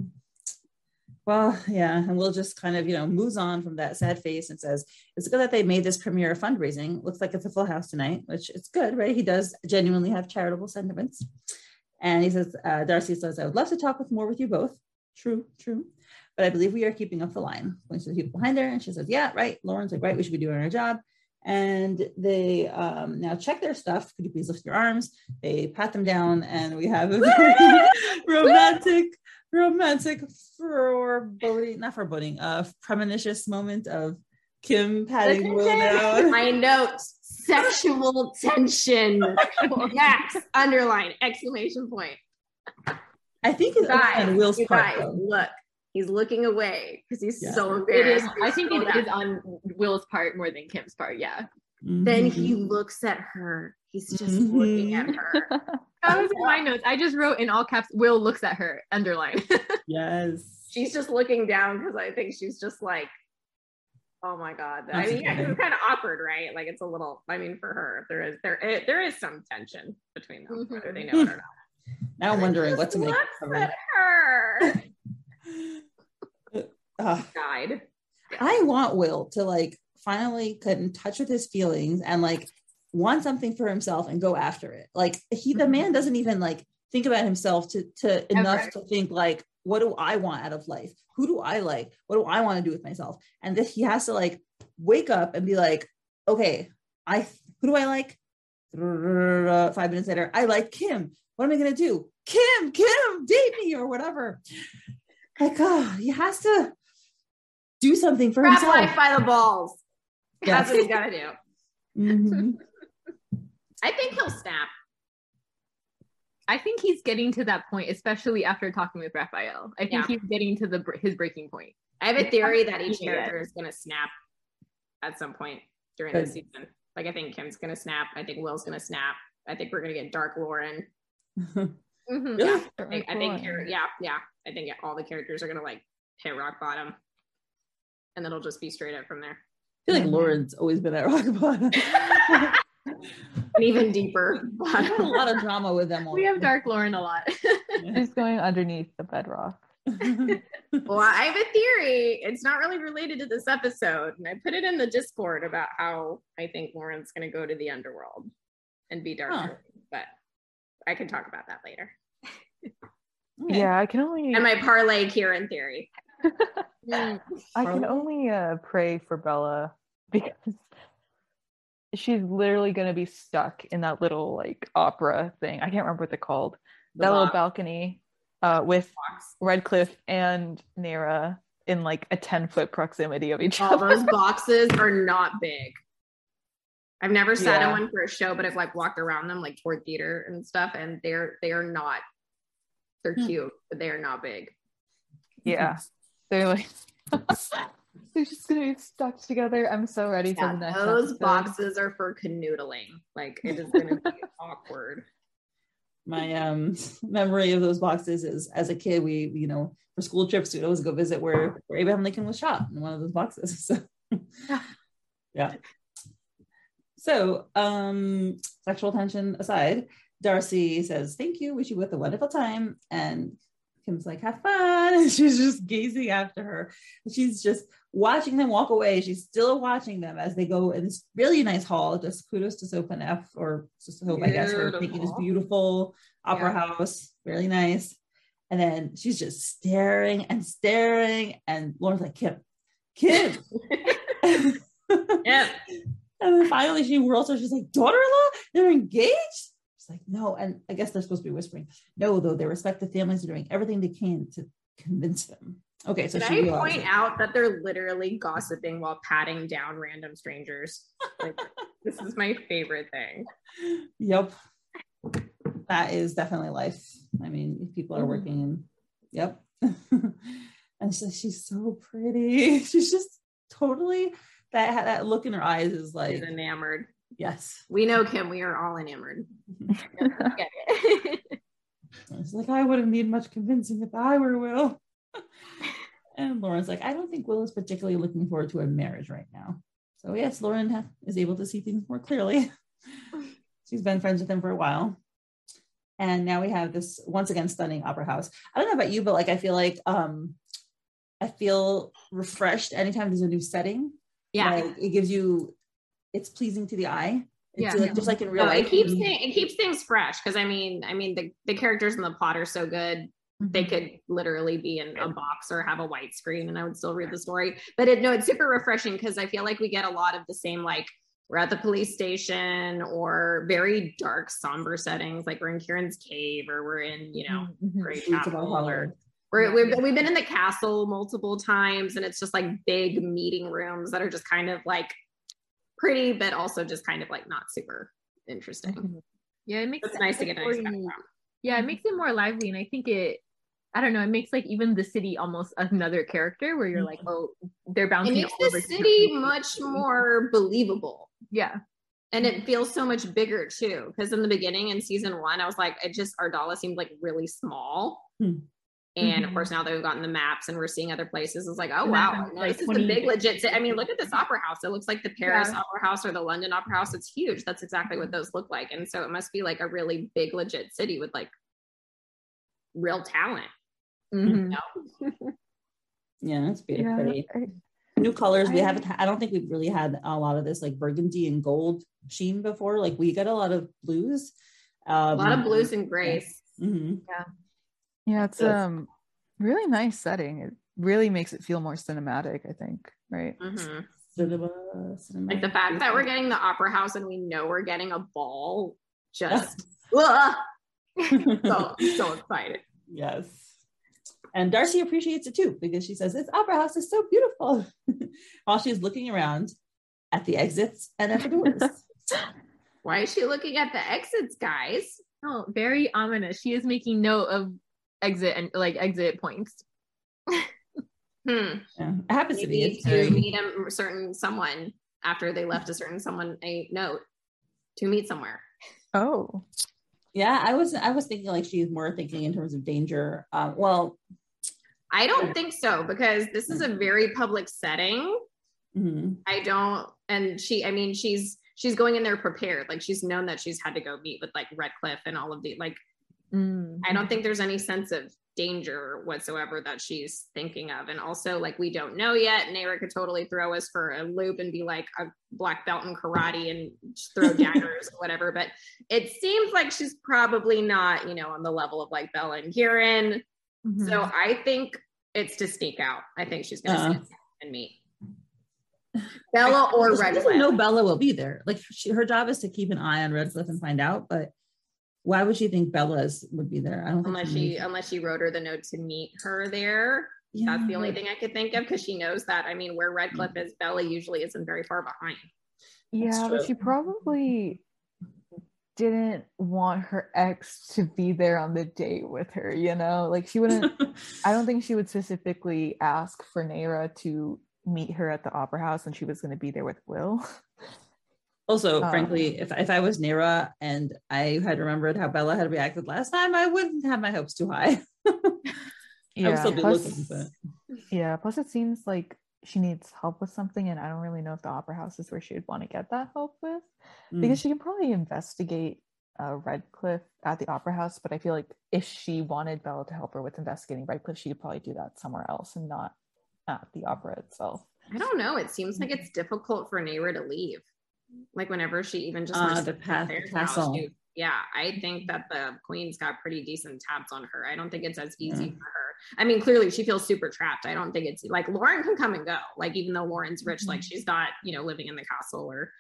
Well, yeah, and we'll just kind of, you know, moves on from that sad face and says, It's good that they made this premiere fundraising. Looks like it's a full house tonight, which it's good, right? He does genuinely have charitable sentiments. And he says, uh, Darcy says, I would love to talk with more with you both. True, true. But I believe we are keeping up the line. Points to the people behind her, and she says, Yeah, right. Lauren's like, Right, we should be doing our job. And they um, now check their stuff. Could you please lift your arms? They pat them down, and we have a very romantic, romantic foreboding, not foreboding, uh, premonitious moment of Kym patting Will down. My note: sexual tension. yes, underline exclamation point. I think it's Guys, on Will's part. guys, look, he's looking away because he's Yeah. so It is. embarrassed. I think it Slow is on Will's part more than Kym's part. Yeah, Then Mhm. he looks at her. He's just Mhm. looking at her. that was in my notes. I just wrote in all caps. Will looks at her. Underline. yes. She's just looking down because I think she's just like, oh my god. I mean, yeah, 'cause it's kind of awkward, right? Like it's a little. I mean, for her, there is there is, there is some tension between them, whether they know it or not. now I'm wondering what to make. Looks of at her. Uh, Died. I want Will to like finally get in touch with his feelings and like want something for himself and go after it. Like he, the man doesn't even like think about himself to to enough Ever. to think like, what do I want out of life? Who do I like? What do I want to do with myself? And this he has to like wake up and be like, okay, I who do I like? Five minutes later, I like Kym. What am I gonna do? Kym, Kym, date me or whatever. Like, oh, he has to do something for Grab himself. life by the balls. Yes. That's what he's got to do. Mhm. I think he'll snap. I think he's getting to that point, especially after talking with Raphael. I think Yeah. he's getting to the his breaking point. I have a theory that each character is going to snap at some point during Good. the season. Like I think Kym's going to snap. I think Will's going to snap. I think we're going to get Dark Lauren. Mhm. Really? I think, I think char- yeah, yeah. I think all the characters are going to like hit rock bottom, and then it'll just be straight up from there, I feel like Lauren's always been at rock bottom. and even deeper. I've had a lot of drama with them all. We have Dark Lauren a lot. He's going underneath the bedrock. well, I have a theory. It's not really related to this episode, and I put it in the Discord about how I think Lauren's going to go to the underworld and be Dark, Huh. But I can talk about that later. Okay. Yeah, I can only And my parlay here in theory. I can only uh, pray for Bella because she's literally going to be stuck in that little like opera thing. I can't remember what they're called. The that little balcony uh, with Box. Redcliff and Neyra in like a 10 foot proximity of each All other. those boxes are not big. I've never sat in one for a show, but I've like walked around them like toward theater and stuff, and they're they are not. They're Hmm. cute, but they are not big. yeah. They're like, they're just to be stuck together. I'm so ready for the next those episode. boxes are for canoodling. Like it is to be awkward. My um memory of those boxes is as a kid, we, you know, for school trips, we'd always go visit where, where Abraham Lincoln was shot in one of those boxes. So yeah. So, um, sexual tension aside, Darcy says, Thank you, wish you both a wonderful time. And Kym's like, Have fun. And she's just gazing after her. She's just watching them walk away. She's still watching them as they go in this really nice hall. Just kudos to Soph and Eph, or just Hope, I guess, for making this beautiful opera yeah. house. Really nice. And then she's just staring and staring. And Lauren's like, Kym, Kym. yeah. And then finally she whirls her. She's like, daughter-in-law, they're engaged. She's like, no. And I guess they're supposed to be whispering. No, though their respective families are doing everything they can to convince them. Okay, so Can I point out that they're literally gossiping while patting down random strangers? Like, this is my favorite thing. Yep. That is definitely life. I mean, people are mm-hmm. working. Yep. and so she's so pretty. She's just totally that that look in her eyes is like She's enamored. Yes. We know Kym, we are all enamored. it's like I wouldn't need much convincing if I were Will. and Lauren's like, I don't think Will is particularly looking forward to a marriage right now. So yes, Lauren ha- is able to see things more clearly. She's been friends with him for a while. And now we have this once again stunning opera house. I don't know about you, but like I feel like um I feel refreshed anytime there's a new setting. Yeah. Like, it gives you it's pleasing to the eye. It's yeah. like, just like in real no, life. It keeps th- it keeps things fresh because I mean, I mean the, the characters in the plot are so good. They mm-hmm. could literally be in a box or have a white screen and I would still read the story. But it no, it's super refreshing because I feel like we get a lot of the same like we're at the police station or very dark, somber settings, like we're in Kieran's cave or we're in, you know, mm-hmm. Great Chapel or we're, we've, we've been in the castle multiple times and it's just like big meeting rooms that are just kind of like pretty, but also just kind of like not super interesting. Mm-hmm. Yeah, it makes it's nice to get nice Yeah, it makes it more lively. And I think it, I don't know, it makes like even the city almost another character where you're like, mm-hmm. oh, they're bouncing. It makes the city much more believable. Yeah. And it feels so much bigger too. Because in the beginning in season one, I was like, it just Ardala seemed like really small. Hmm. And mm-hmm. of course, now that we've gotten the maps and we're seeing other places, it's like, oh wow, like this is the big legit. I mean, look at this opera house. It looks like the Paris yeah. Opera House or the London Opera House. It's huge. That's exactly what those look like. And so it must be like a really big legit city with like real talent. Mm-hmm. You know? yeah, it's beautiful. Yeah. New colors. We haven't. I don't think we've really had a lot of this like burgundy and gold sheen before. Like we got a lot of blues. Um, a lot of blues and grays. Mm-hmm. Yeah. Yeah, it's um really nice setting. It really makes it feel more cinematic, I think, right? Mm-hmm. Cinema, cinema. Like the fact that we're getting the opera house and we know we're getting a ball, just so so excited. Yes. And Darcy appreciates it too because she says this opera house is so beautiful while she's looking around at the exits and at the doors. Why is she looking at the exits, guys? Oh, very ominous. She is making note of exit and like exit points. hmm. Yeah, it happens Maybe to be. To meet a certain someone after they left a certain someone a note to meet somewhere. Oh. Yeah, I was I was thinking like she's more thinking in terms of danger. Um, well, I don't think so because this is a very public setting. Mm-hmm. I don't, and she, I mean, she's she's going in there prepared. Like she's known that she's had to go meet with like Redcliff and all of the like Mm. I don't think there's any sense of danger whatsoever that she's thinking of. And also, like, we don't know yet. Neyra could totally throw us for a loop and be like a black belt in karate and throw daggers or whatever. But it seems like she's probably not, you know, on the level of like Bella and Kieran. Mm-hmm. So I think it's to sneak out. I think she's going to uh-huh. and meet. Bella or Redcliff. No, Bella will be there. Like she, her job is to keep an eye on Redcliff and find out, but why would she think Bella's would be there? I don't unless she, unless she wrote her the note to meet her there. Yeah. That's the only thing I could think of because she knows that. I mean, where Redcliff mm. is, Bella usually isn't very far behind. Yeah, but she probably didn't want her ex to be there on the date with her, you know? Like she wouldn't I don't think she would specifically ask for Neyra to meet her at the opera house and she was going to be there with Will. Also, um, frankly, if, if I was Neyra and I had remembered how Bella had reacted last time, I wouldn't have my hopes too high. yeah, plus, looking, but... yeah. Plus, it seems like she needs help with something and I don't really know if the opera house is where she would want to get that help with Mm. because she can probably investigate uh, Redcliff at the opera house, but I feel like if she wanted Bella to help her with investigating Redcliff, she could probably do that somewhere else and not at the opera itself. I don't know. It seems like it's difficult for Neyra to leave. Like whenever she even just Uh, the to pa- the house, castle. yeah, I think that the queen's got pretty decent tabs on her. I don't think it's as easy Yeah. for her. I mean, clearly she feels super trapped. I don't think it's like Lauren can come and go. Like even though Lauren's rich, like she's not, you know, living in the castle or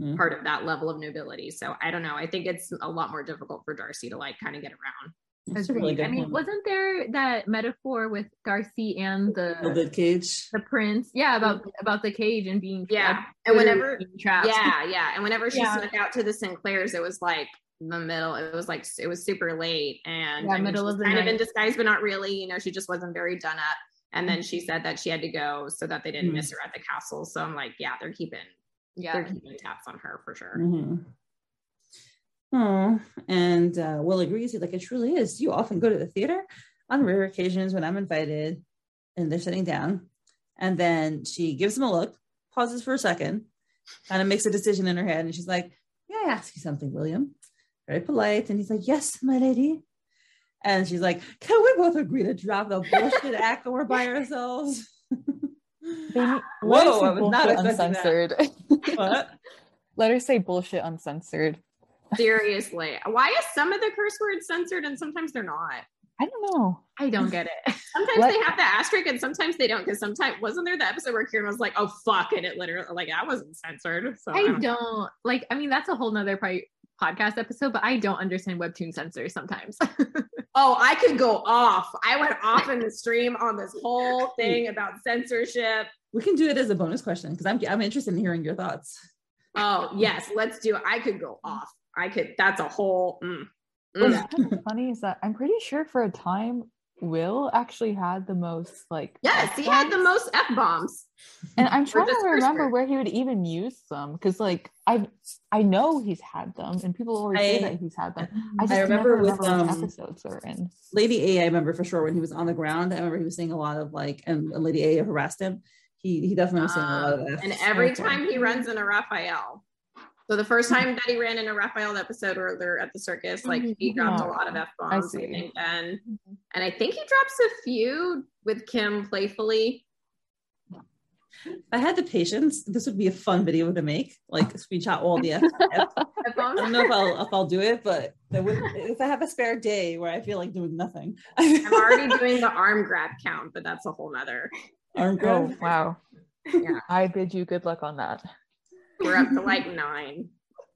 Mm. part of that level of nobility. So I don't know. I think it's a lot more difficult for Darcy to like kind of get around. That's really good I mean, point. wasn't there that metaphor with Darcy and the Gilded cage. the prince? Yeah, about about the cage and being Yeah. like, And whenever being trapped. Yeah, yeah. And whenever she Yeah. snuck out to the Sinclairs, it was like the middle. It was like it was super late, and Yeah, I mean, middle of the kind of in disguise, but not really. You know, she just wasn't very done up. And then she said that she had to go so that they didn't Mhm. miss her at the castle. So I'm like, yeah, they're keeping yeah. they're keeping taps on her for sure. Mhm. Oh, and uh, Will agrees. He's like, it truly is. You often go to the theater on rare occasions when I'm invited and they're sitting down. And then she gives him a look, pauses for a second, kind of makes a decision in her head. And she's like, May I ask you something, William? Very polite. And he's like, Yes, my lady. And she's like, Can we both agree to drop the bullshit act when we're by ourselves? Whoa, I was not uncensored. what? let her say bullshit uncensored. Seriously, why is some of the curse words censored and sometimes they're not? I don't know. I don't get it. Sometimes Let- they have the asterisk and sometimes they don't. Because sometimes wasn't there the episode where Kieran was like, "Oh fuck," and it literally like I wasn't censored. So I I don't- don't like. I mean, that's a whole nother probably podcast episode, but I don't understand webtoon censors sometimes. Oh, I could go off. I went off in the stream on this whole thing about censorship. We can do it as a bonus question because I'm I'm interested in hearing your thoughts. Oh, yes, let's do it. I could go off. I could, that's a whole. mm, What's mm. kind of funny is that I'm pretty sure for a time Will actually had the most like Yes, he had the most F bombs. and I'm trying to remember where he would even use them because like I I know he's had them and people always say that he's had them. I just I remember, with, remember um, episodes they're in. Lady A, I remember for sure when he was on the ground. I remember he was saying a lot of like, and Lady A harassed him. He he definitely was saying a lot of F. Um, And every time he runs in a Raphael. So the first mm-hmm. time that he ran in a Raphael episode where they're at the circus, like mm-hmm. he dropped a Oh, lot of F bombs, I, see. think mm-hmm. then. And I think he drops a few with Kym playfully. If I had the patience, this would be a fun video to make. Like screenshot all the F. F. I F-bombs. I don't know if I'll if I'll do it, but would, if I have a spare day where I feel like doing nothing, I'm already doing the arm grab count, but that's a whole nother. arm Oh grab. wow. Yeah. I bid you good luck on that. We're up to like nine.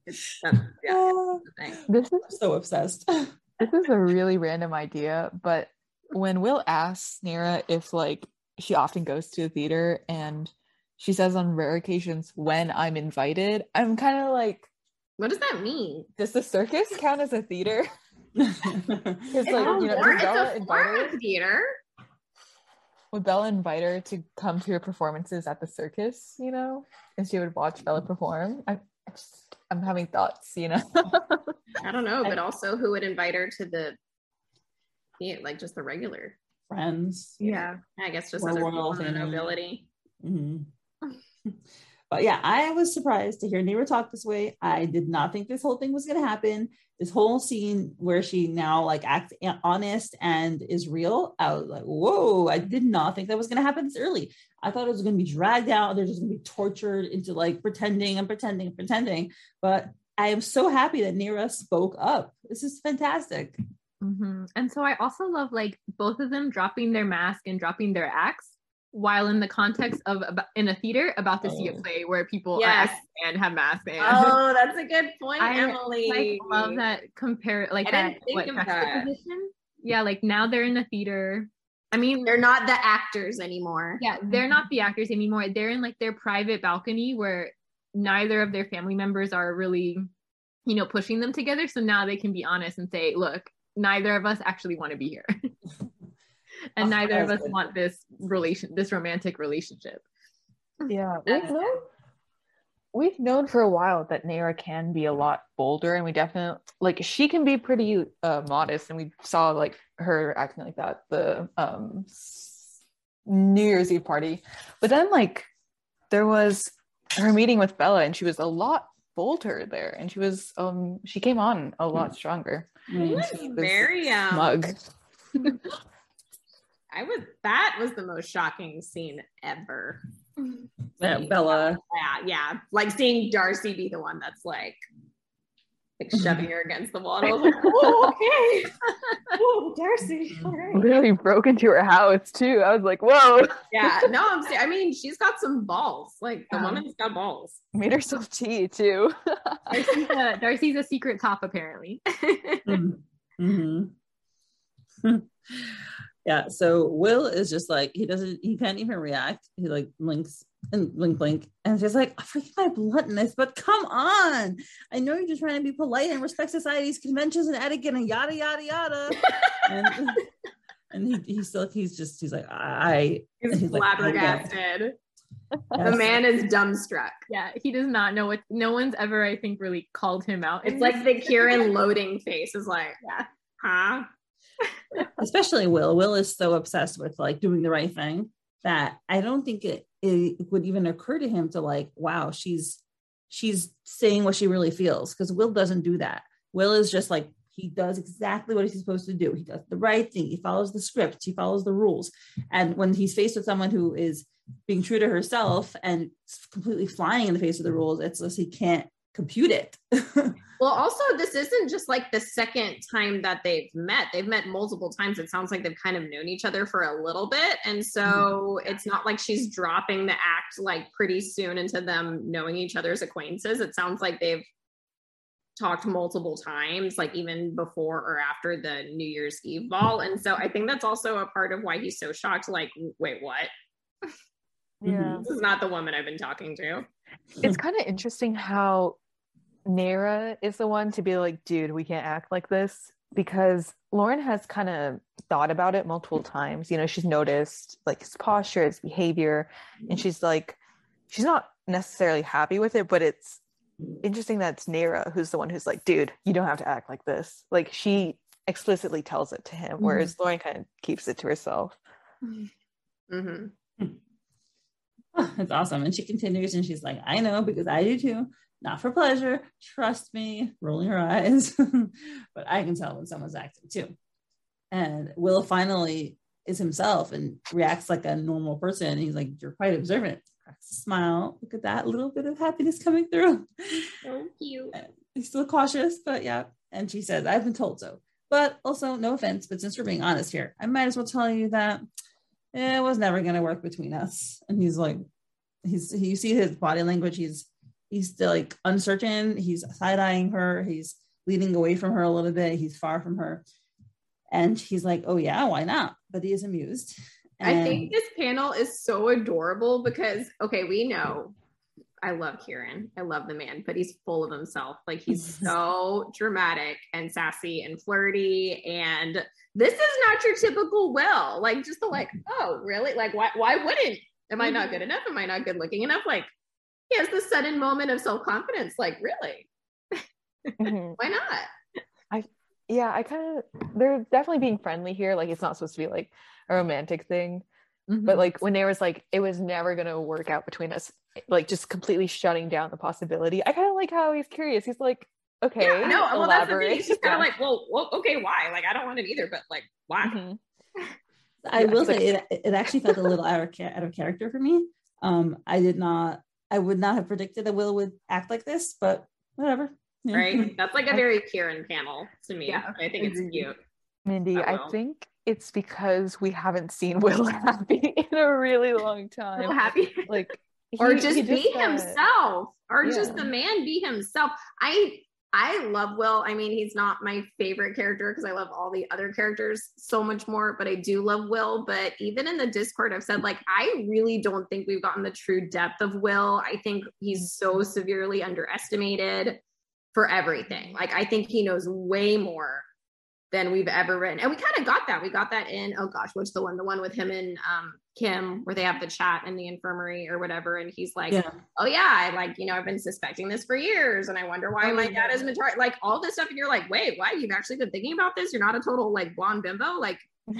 It's, that's, yeah, that's the thing. This is so obsessed. this is a really random idea, but when Will asks Neyra if like she often goes to the theater and she says on rare occasions when I'm invited, I'm kind of like, What does that mean? does the circus count as a theater? Because It's, like you know, form- does Bella it's a invite form her? of theater. Would Bella invite her to come to her performances at the circus? You know, and she would watch Bella perform. I, I just, I'm having thoughts. You know. I don't know, but also who would invite her to the, yeah, like just the regular. Friends. yeah. I guess just Or other people in the family. nobility. Mhm. but yeah, I was surprised to hear Neyra talk this way. I did not think this whole thing was going to happen. This whole scene where she now like acts honest and is real. I was like, whoa! I did not think that was going to happen this early. I thought it was going to be dragged out. They're just going to be tortured into like pretending and pretending and pretending. But I am so happy that Neyra spoke up. This is fantastic. hmm And so I also love like both of them dropping their mask and dropping their acts while in the context of in a theater about to see a Oh. play where people Yes. are and have masks and Oh, that's a good point, I, Emily. like love that compare like I that what that. Yeah, like now they're in the theater. I mean, They're not the actors anymore. yeah, they're not the actors anymore. They're in like their private balcony where neither of their family members are really, you know, pushing them together. So now they can be honest and say, look, neither of us actually want to be here. and Oh, neither of us good. want this relation this romantic relationship. Yeah, we've known we've known for a while that Neyra can be a lot bolder, and we definitely like she can be pretty uh, modest, and we saw like her acting like that the um New Year's Eve party. But then like there was her meeting with Bella and she was a lot bolder there and she was um she came on a lot stronger. He was She was very um, smug. I was that was the most shocking scene ever. Yeah, Bella. Yeah, yeah. Like seeing Darcy be the one that's like like shoving her against the wall. And I was like, oh, okay. oh, Darcy. All right. Literally broke into her house too. I was like, whoa, Yeah, no, I'm I mean, she's got some balls. Like the Yeah. woman's got balls. made herself tea too. Darcy's a, Darcy's a secret top, apparently. hmm yeah. So Will is just like he doesn't. He can't even react. He like blinks and blink, blink, and just like I forget my bluntness, but come on. I know you're just trying to be polite and respect society's conventions and etiquette and yada yada yada. and and he, he's still he's just he's like I. He's He's like, "Okay." flabbergasted. The man is dumbstruck. yeah, he does not know what. No one's ever, I think, really called him out. It's like the Kieran loading face is like, Yeah. huh? Especially Will. Will is so obsessed with like doing the right thing that I don't think it, it would even occur to him to like, wow, she's she's saying what she really feels because Will doesn't do that. Will is just like he does exactly what he's supposed to do. He does the right thing. He follows the script. He follows the rules. And when he's faced with someone who is being true to herself and completely flying in the face of the rules, it's just he can't compute it. Well, also, this isn't just like the second time that they've met. They've met multiple times. It sounds like they've kind of known each other for a little bit. And so mm-hmm. it's not like she's dropping the act like pretty soon into them knowing each other's acquaintances. It sounds like they've talked multiple times, like even before or after the New Year's Eve ball. And so I think that's also a part of why he's so shocked. Like, wait, what? yeah. This is not the woman I've been talking to. It's kind of interesting how Neyra is the one to be like, dude, we can't act like this because Lauren has kind of thought about it multiple times. You know, she's noticed like his posture, his behavior, and she's like, she's not necessarily happy with it, but it's interesting that it's Neyra who's the one who's like, dude, you don't have to act like this. Like she explicitly tells it to him, whereas Lauren kind of keeps it to herself. hmm Oh, It's awesome. And she continues and she's like, I know because I do too. Not for pleasure. Trust me, rolling her eyes. but I can tell when someone's acting too. And Will finally is himself and reacts like a normal person. He's like, You're quite observant. Cracks a smile. Look at that little bit of happiness coming through. So cute. He's still cautious, but yeah. And she says, I've been told so. But also, no offense, but since we're being honest here, I might as well tell you that it was never going to work between us. And he's like, he's, you see his body language. He's, he's still like uncertain. He's side eyeing her. He's leaning away from her a little bit. He's far from her. And he's like, oh, yeah, why not? But he is amused. I think this panel is so adorable because okay, we know I love Kieran. I love the man, but he's full of himself. Like he's so dramatic and sassy and flirty. And this is not your typical Will. Like just the like, oh, really? Like why why wouldn't? Am I not mm-hmm. good enough? Am I not good looking enough? Like he has this sudden moment of self-confidence. Like, really? Mhm. Why not? I yeah i kind of they're definitely being friendly here like it's not supposed to be like a romantic thing Mm-hmm. but like when there was like it was never going to work out between us like just completely shutting down the possibility i kind of like how he's curious he's like okay Yeah, no, well, that's the thing. elaborate. It's just kind Yeah. of like, well, well, okay, why? Like, I don't want it either, but like, why? Mhm. I Yeah, will it's like- say it, it actually felt a little out of, cha- out of character for me. Um, I did not, I would not have predicted that Will would act like this, but whatever. Yeah. right? That's like a very Kieran panel to me. Yeah, I think it's agreed. cute. mindy I i think it's because we haven't seen will happy in a really long So time happy. like or he- just be got- himself. Or just the man be himself. I I love Will. I mean, he's not my favorite character because I love all the other characters so much more, but I do love Will. But even in the Discord, I've said, like, I really don't think we've gotten the true depth of Will. I think he's so severely underestimated for everything. Like, I think he knows way more than we've ever written. And we kind of got that. We got that in, oh gosh, what's the one? The one with him and um, Kym, where they have the chat in the infirmary or whatever. And he's like, Yeah. oh yeah, I like, you know, I've been suspecting this for years. And I wonder why Oh, my dad yeah. is mature. Like all this stuff. And you're like, wait, why? You've actually been thinking about this? You're not a total like blonde bimbo? Like,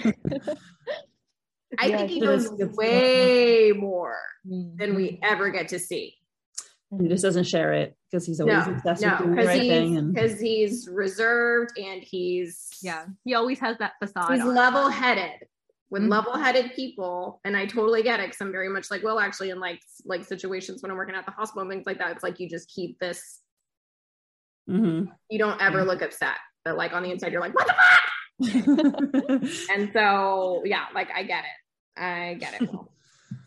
I Yeah, think he he knows way more Mm-hmm. than we ever get to see. He just doesn't share it because he's always No, obsessed no, with doing the because right thing. he's And because he's reserved and he's Yeah, he always has that facade. he's level headed with Mhm. level headed people, and I totally get it because I'm very much like well, actually, in like like situations when I'm working at the hospital and things like that, it's like you just keep this. Mhm. You don't ever look upset, but like on the inside, you're like what the fuck. And so yeah, like I get it, I get it.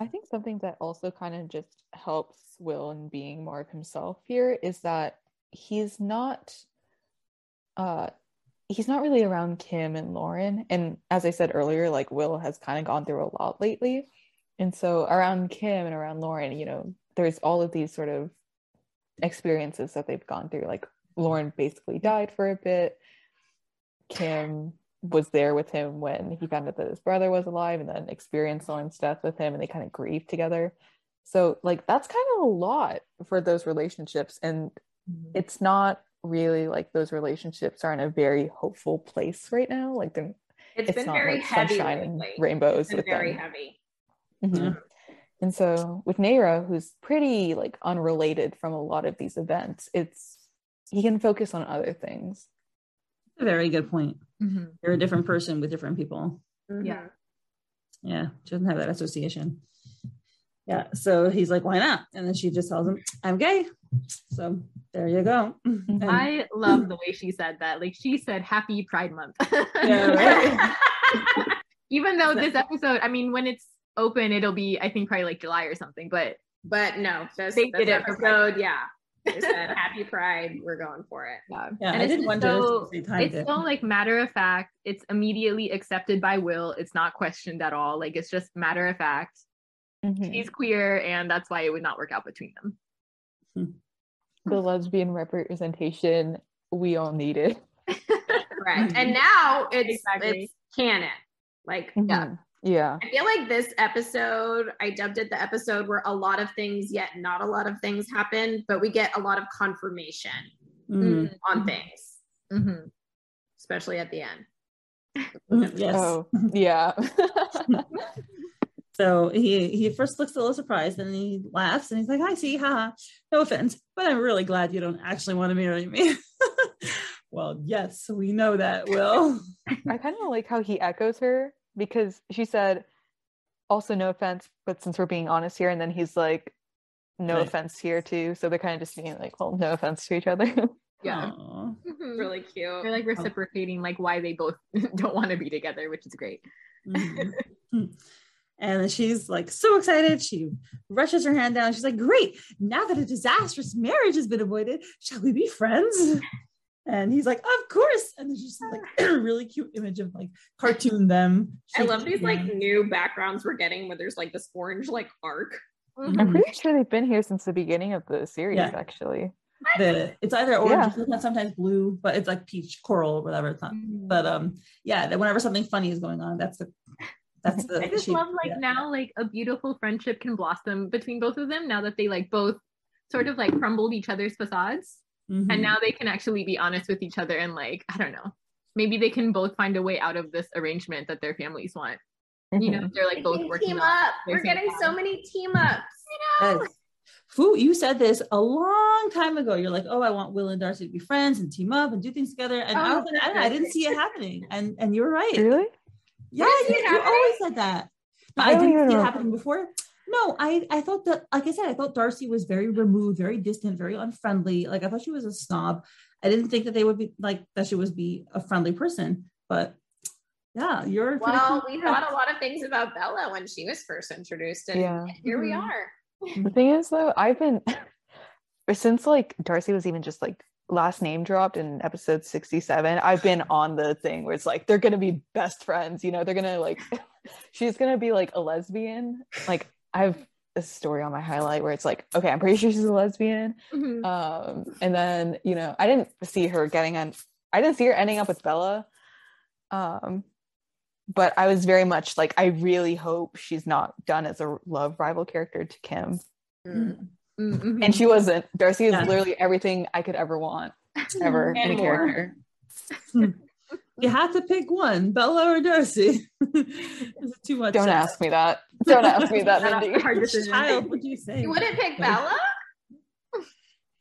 I think something that also kind of just helps Will in being more of himself here is that he's not uh he's not really around Kym and Lauren. And as I said earlier like Will has kind of gone through a lot lately. And so around Kym and around Lauren you know there's all of these sort of experiences that they've gone through. Like Lauren basically died for a bit. Kim was there with him when he found out that his brother was alive and then experienced Lauren's death with him and they kind of grieved together. So like that's kind of a lot for those relationships and it's not really like those relationships are in a very hopeful place right now. Like they're It's it's been not very like heavy sunshine and rainbows It's been with very them. heavy. Mhm. And so with Neyra, who's pretty like unrelated from a lot of these events, it's he can focus on other things. a very good point. Mhm. You're a different person with different people. Yeah. Yeah, she doesn't have that association. Yeah, so he's like, why not? And then she just tells him, I'm gay. So there you go. And- I love the way she said that. Like she said, "Happy Pride Month." Yeah, right. Even though this episode, I mean, when it's open, it'll be I think probably like July or something. But But no, this, They this did it for episode, yeah. They said happy pride, we're going for it. yeah, yeah, And I it's did wonder so- if they timed it's it. so like matter of fact. It's immediately accepted by Will. It's not questioned at all. Like it's just matter of fact. Mhm. He's queer, and that's why it would not work out between them. The lesbian representation we all needed. Correct. And now it's Exactly. it's canon. Like Yeah. Yeah. I feel like this episode, I dubbed it the episode where a lot of things, yet not a lot of things happen, but we get a lot of confirmation Mm, on things, Mhm. especially at the end. yes. Oh, yeah. So he he first looks a little surprised, and he laughs, and he's like, "I see, haha. No offense, but I'm really glad you don't actually want to marry me." well, yes, we know that, Will. I kind of like how he echoes her because she said, also no offense, but since we're being honest here, and then he's like, no Right. offense here too. So they're kind of just being like, well, no offense to each other. Yeah. Aw. Really cute. They're like reciprocating like why they both don't want to be together, which is great. Mhm. and she's like so excited. She rushes her hand down. She's like, "Great! Now that a disastrous marriage has been avoided, shall we be friends?" And he's like, "Of course!" And then just like a really cute image of like cartoon them. I love these like shaking new backgrounds we're getting where there's like this orange like arc. I'm pretty sure they've been here since the beginning of the series, Yeah. actually. the it's either orange, Yeah. sometimes- sometimes blue, but it's like peach coral whatever. It's not. But um, yeah, that whenever something funny is going on, that's the that's the. I just shape- love like yeah. now like a beautiful friendship can blossom between both of them now that they like both sort of like crumbled each other's facades Mhm. and now they can actually be honest with each other and like I don't know maybe they can both find a way out of this arrangement that their families want you know they're like both Team working team up. We're same getting so many team ups. You know. Yes. Fu, you said this a long time ago. You're like, oh, I want Will and Darcy to be friends and team up and do things together. And I Oh, was like, I, don't know, I didn't see it happening. And and you're right. Really? Yeah, you, you always said that. But I I didn't even see it happening before. No, I I thought that, like I said, I thought Darcy was very removed, very distant, very unfriendly. Like I thought she was a snob. I didn't think that they would be like that. She would be a friendly person. But yeah, you're pretty Well, we thought a lot of things about Bella when she was first introduced, and Yeah. here we Mhm. are. The thing is, though, I've been since like Darcy was even just like last name dropped in episode 67. I've been on the thing where it's like they're gonna be best friends, you know, they're gonna like she's gonna be like a lesbian. Like I have a story on my highlight where it's like, okay, I'm pretty sure she's a lesbian. Mhm. Um, and then you know, I didn't see her getting on. I didn't see her ending up with Bella. Um, but I was very much like, I really hope she's not done as a love rival character to Kym. Mm. Mhm. And she wasn't. Darcy is Yeah. literally everything I could ever want, ever in a more. character. You have to pick one, Bella or Darcy. Is it too much? Don't to ask me that. Don't ask me that, Mindy. hard Which decision. child would you say? You wouldn't pick Bella?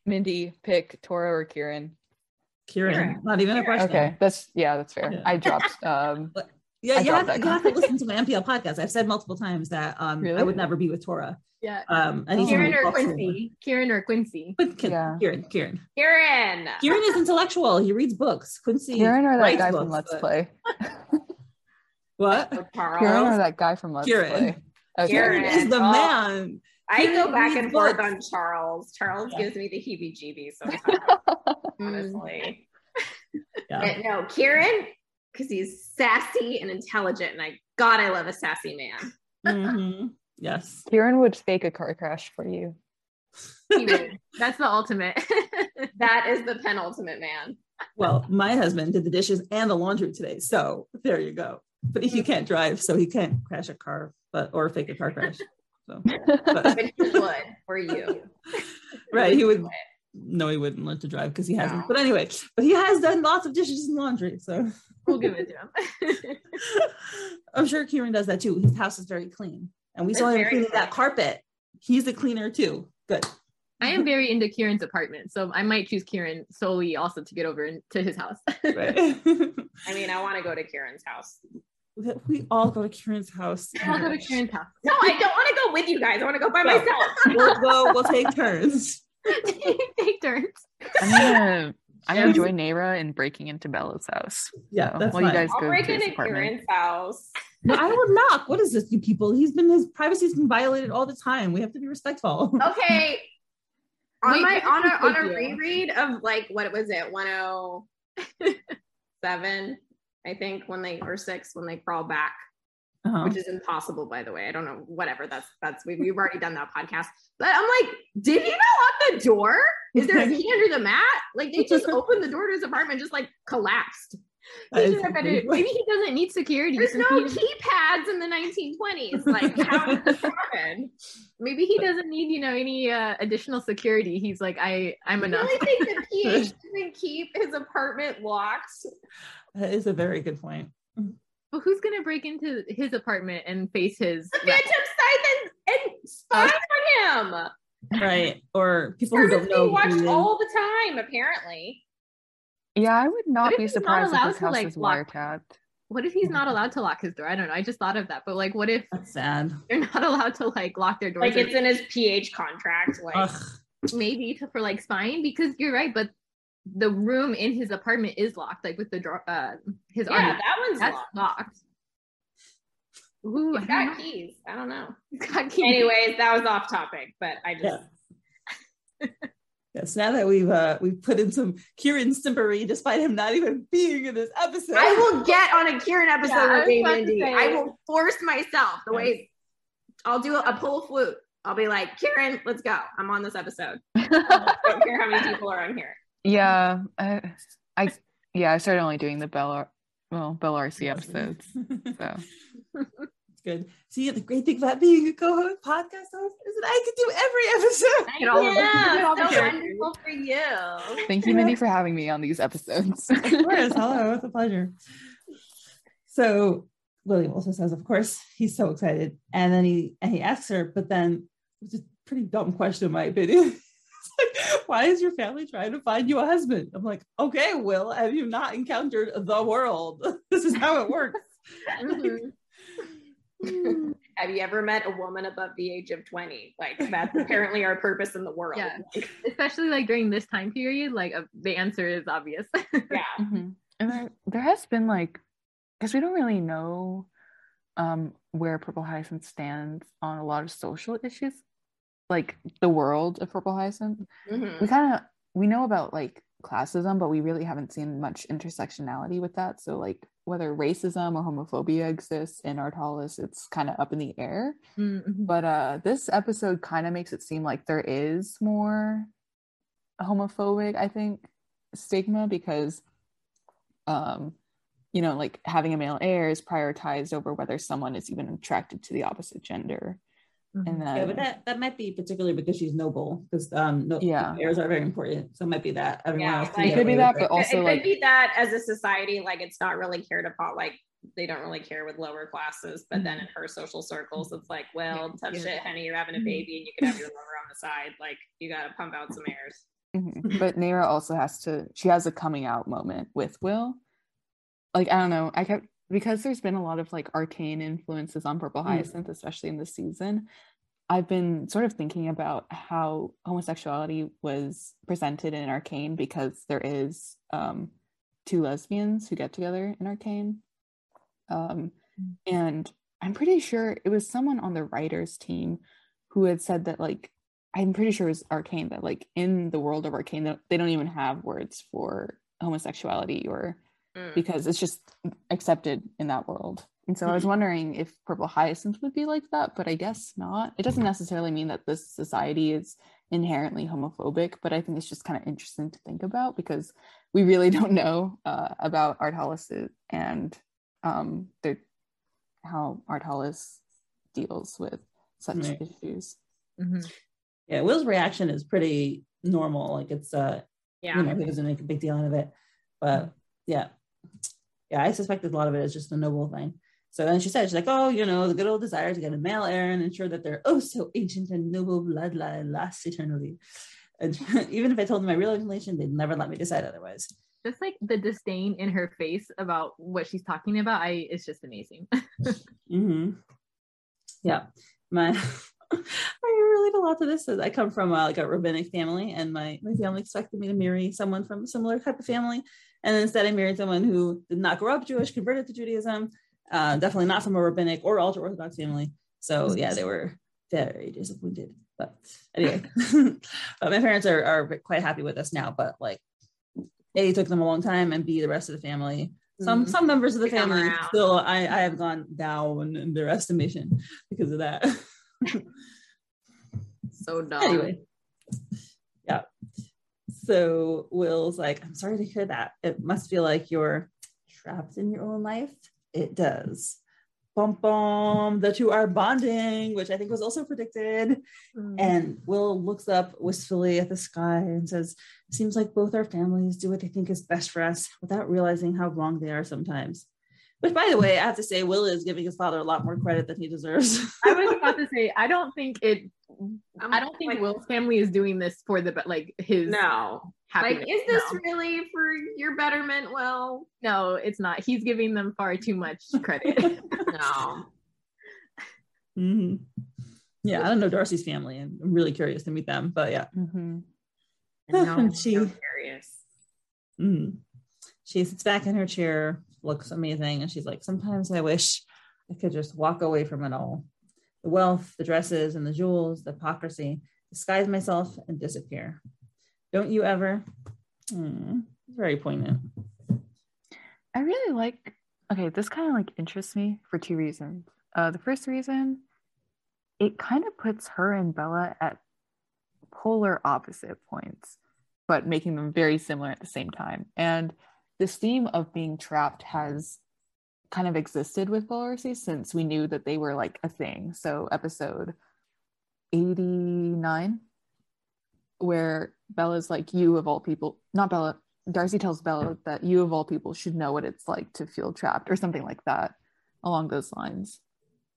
Mindy, pick Tora or Kieran. Kieran, Kieran. not even a question. Okay, that's yeah, that's fair. Yeah. I dropped. Um, Yeah, I you dropped have, you have to listen to my MPL podcast. I've said multiple times that um, I would never be with Tora. Yeah. Um, anytime Kieran or talk to her. Quincy? Kieran or Quincy? But Yeah. Kieran, Kieran. Kieran. Kieran is intellectual. He reads books. Quincy. Kieran or that writes guy from Let's but- Play. What? Charles. Kieran or that guy from Let's Kieran. Play. Okay. Kieran Kieran. is the Oh. man. I go back Read and forth on Charles. Charles Yeah. gives me the heebie-jeebies sometimes, honestly. Yeah. But no, Kieran, because he's sassy and intelligent, and I God, I love a sassy man. Mhm. Yes. Kieran would fake a car crash for you. That's the ultimate. That is the penultimate man. Well, my husband did the dishes and the laundry today. So there you go. But he mm-hmm. can't drive, so he can't crash a car, but or fake a car crash. So but, But he would for you. right, he would no, he wouldn't learn to drive because he hasn't. No. But anyway, but he has done lots of dishes and laundry. So we'll give it to him. I'm sure Kieran does that too. His house is very clean. And we saw him cleaning that carpet. He's a cleaner too. Good. I am very into Kieran's apartment, so I might choose Kieran solely also to get over into his house. Right. I mean, I want to go to Kieran's house. we all go to Kieran's house. I'll go to Kieran's house. No, I don't want to go with you guys. I want to go by No. myself. We'll go, we'll take turns. Take turns. I'm gonna I'm Yeah. gonna join Neyra in breaking into Bella's house. Yeah, So, that's while you fine. guys I'll go break to into apartment. Kieran's house. No, I would knock. What is this, you people? He's been his privacy's been violated all the time. We have to be respectful. Okay. On my what on a on a take you? reread of like what was it, 107, I think, when they or six when they crawl back, Uh-huh. which is impossible, by the way. I don't know, whatever. That's that's we, we've already done that podcast. But I'm like, did he not lock the door? Is there a key under the mat? Like they just opened the door to his apartment, just like collapsed. He should have better- maybe he doesn't need security. There's no keypads in the 1920s. Like, how did this happen? maybe he doesn't need you know any uh, additional security. He's like, I I'm I enough. really think the PH doesn't keep his apartment locked. That is a very good point. But who's gonna break into his apartment and face his? The Phantom Scythe and, and spy on him. Right. Or people who don't know. being watched who all the time, apparently. Yeah, I would not be he's not surprised if his to, house like, was lock- wiretapped. What if he's not allowed to lock his door? I don't know. I just thought of that. But like, what if That's sad. they're not allowed to like lock their doors? Like it's in his PH contract. Like Ugh. maybe to, for like spying because you're right. But the room in his apartment is locked, like with the drawer, uh, his yeah, army. that one's That's locked. locked. Ooh, I He's don't got know. keys. I don't know. He's got keys. Anyways, that was off topic, but I just Yes, now that we've uh we've put in some Kieran Stimpery, despite him not even being in this episode. I will get on a Kieran episode Yeah, I with was me, about to Mindy. I will force myself the way I'll do a, a pull flute. I'll be like, Kieran, let's go. I'm on this episode. I don't care how many people are on here. Yeah, I, I yeah, I started only doing the Bella well, Bella RC episodes. So It's good. See, the great thing about being a co-host, podcast host, is that I can do every episode. Get all of them. Get Yeah, all so wonderful for you. thank you, Mindy, for having me on these episodes. Of course. Hello, it's a pleasure. So William also says, of course, he's so excited. And then he and he asks her, but then it's a pretty dumb question, in my opinion. Like, why is your family trying to find you a husband? I'm like, okay, Will, have you not encountered the world? this is how it works. Mhm. Have you ever met a woman above the age of 20? Like that's apparently our purpose in the world. Yeah. Especially like during this time period, like uh, the answer is obvious. Yeah. Mhm. And there, there has been like, because we don't really know um, where Purple Hyacinth stands on a lot of social issues, like the world of Purple Hyacinth. Mhm. We kind of we know about like classism, but we really haven't seen much intersectionality with that. So like whether racism or homophobia exists in Ardhalis, it's kind of up in the air. Mhm. But uh, this episode kind of makes it seem like there is more homophobic, I think, stigma because, um, you know, like having a male heir is prioritized over whether someone is even attracted to the opposite gender. And then Mm-hmm. Yeah, but that that might be particularly because she's noble, because um no Yeah. heirs are very important. So it might be that everyone Yeah, else can like- get It could be that, but also it could like be that as a society, like it's not really cared about. Like they don't really care with lower classes, but then in her social circles, it's like, well, tough Yeah. shit, honey, you're having a Mhm. baby and you can have your lover on the side. Like you gotta pump out some airs. Mhm. but Neyra also has to she has a coming out moment with Will. Like I don't know, I kept because there's been a lot of like arcane influences on Purple Mm. Hyacinth, especially in this season. I've been sort of thinking about how homosexuality was presented in Arcane because there is um two lesbians who get together in Arcane. Um and I'm pretty sure it was someone on the writers team who had said that like I'm pretty sure it was Arcane that like in the world of Arcane they don't even have words for homosexuality or Mm. because it's just accepted in that world. And so I was wondering if Purple Hyacinth would be like that, but I guess not. It doesn't necessarily mean that this society is inherently homophobic, but I think it's just kind of interesting to think about because we really don't know uh, about Ardhalis and um, the, how Ardhalis deals with such Right. issues. Mhm. Yeah, Will's reaction is pretty normal. Like it's uh Yeah. you know, he doesn't make a big deal out of it. But yeah. Yeah, I suspected a lot of it is just a noble thing. So then she said, she's like, oh, you know, the good old desire to get a male heir and ensure that their oh so ancient and noble bloodline lasts eternally. And even if I told them my real inclination, they'd never let me decide otherwise. Just like the disdain in her face about what she's talking about, I it's just amazing. hmm Yeah, my I relate a lot to this. I come from uh, like a rabbinic family, and my my family expected me to marry someone from a similar type of family, and instead I married someone who did not grow up Jewish, converted to Judaism, uh, definitely not from a rabbinic or ultra orthodox family. So yeah, they were very disappointed. But anyway, but my parents are are quite happy with us now. But like, a it took them a long time, and b the rest of the family some Mhm. some members of the family still I, I have gone down in their estimation because of that So dumb. anyway so will's like i'm sorry to hear that. It must feel like you're trapped in your own life. It does. Bum bum. The two are bonding which i think was also predicted. Mm. And Will looks up wistfully at the sky and says, Seems like both our families do what they think is best for us without realizing how wrong they are sometimes. Which, by the way, I have to say, Will is giving his father a lot more credit than he deserves. I was about to say, I don't think it. I'm I don't think like, Will's family is doing this for the be- like his No. Like, is this No. really for your betterment? Well, No, it's not. He's giving them far too much credit. no. Mhm. Yeah, I don't know Darcy's family, and I'm really curious to meet them. But yeah, Mm-hmm. No, She- so curious. Mhm. she sits back in her chair, looks amazing, and she's like, Sometimes I wish I could just walk away from it all the wealth, the dresses, and the jewels, the hypocrisy, disguise myself and disappear. Don't you ever? Mm, very poignant. I really like okay, this kind of like interests me for two reasons. Uh the first reason, it kind of puts her and Bella at polar opposite points, but making them very similar at the same time. And this theme of being trapped has kind of existed with Valorsi since we knew that they were like a thing. So episode 89 where Bella's like you of all people, not Bella, Darcy tells Bella that you of all people should know what it's like to feel trapped or something like that along those lines.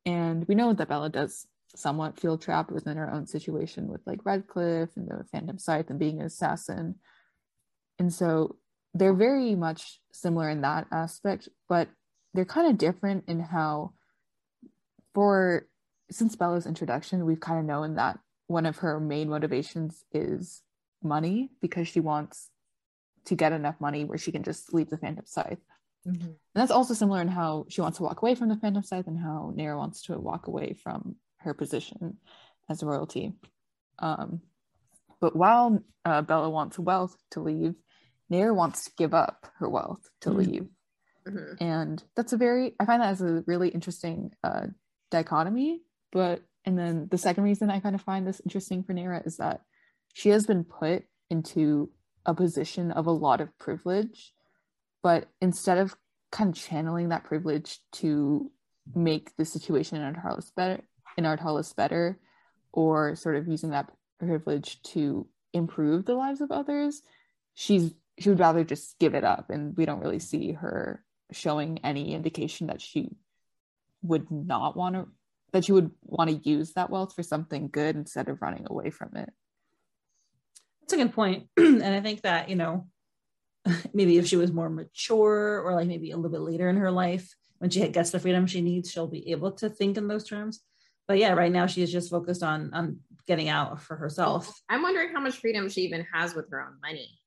And we know that Bella does somewhat feel trapped within her own situation with like Redcliff and the Phantom Scythe and being an assassin. And so they're very much similar in that aspect, but they're kind of different in how for since Bella's introduction, we've kind of known that one of her main motivations is money because she wants to get enough money where she can just leave the Phantom Scythe. Mhm. And that's also similar in how she wants to walk away from the Phantom Scythe and how Neyra wants to walk away from her position as royalty. Um, but while uh, Bella wants wealth to leave, Neyra wants to give up her wealth to Mhm. leave. Mhm. And that's a very, I find that as a really interesting uh, dichotomy. But, and then the second reason I kind of find this interesting for Neyra is that she has been put into a position of a lot of privilege but instead of kind of channeling that privilege to make the situation in Ardhalis better in Ardhalis better, or sort of using that privilege to improve the lives of others, she's she would rather just give it up and we don't really see her showing any indication that she would not want to that she would want to use that wealth for something good instead of running away from it. That's a good point. And i think that you know maybe if she was more mature or like maybe a little bit later in her life when she gets the freedom she needs she'll be able to think in those terms. But yeah right now she is just focused on on getting out for herself. I'm wondering how much freedom she even has with her own money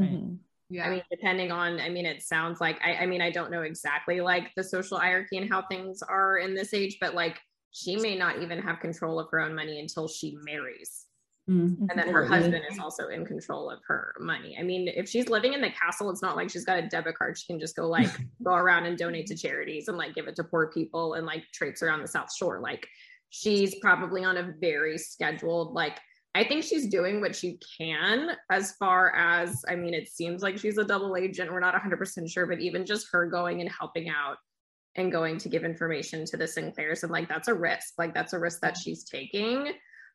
right. mm-hmm. Yeah. I mean, depending on, I mean, it sounds like, I, I mean, I don't know exactly like the social hierarchy and how things are in this age, but like she may not even have control of her own money until she marries. Mm-hmm. And then her husband is also in control of her money. I mean, if she's living in the castle, it's not like she's got a debit card. She can just go like go around and donate to charities and like give it to poor people and like traipse around the South Shore. Like she's probably on a very scheduled, like I think she's doing what she can as far as, I mean, it seems like she's a double agent. We're not 100% sure, but even just her going and helping out and going to give information to the Sinclairs and like that's a risk. Like that's a risk that she's taking.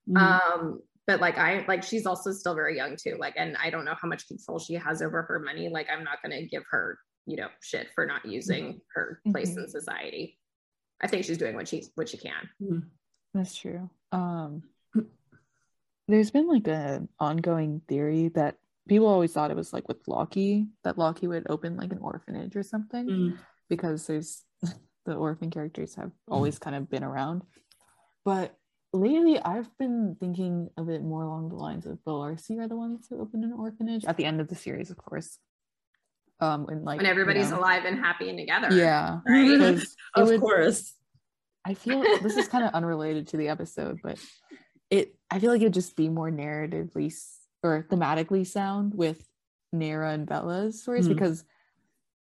Mm-hmm. Um, but like I like she's also still very young too. Like, and I don't know how much control she has over her money. Like, I'm not gonna give her, you know, shit for not using her place mm-hmm. in society. I think she's doing what she's what she can. Mm-hmm. That's true. Um there's been like an ongoing theory that people always thought it was like with Loki that Loki would open like an orphanage or something mm. because there's the orphan characters have always kind of been around. But lately I've been thinking a bit more along the lines of Bellarcy are the ones who open an orphanage at the end of the series, of course. Um and like when everybody's you know, alive and happy and together. Yeah. Right. of would, course. I feel this is kind of unrelated to the episode, but it I feel like it'd just be more narratively or thematically sound with Neyra and Bella's stories mm-hmm. because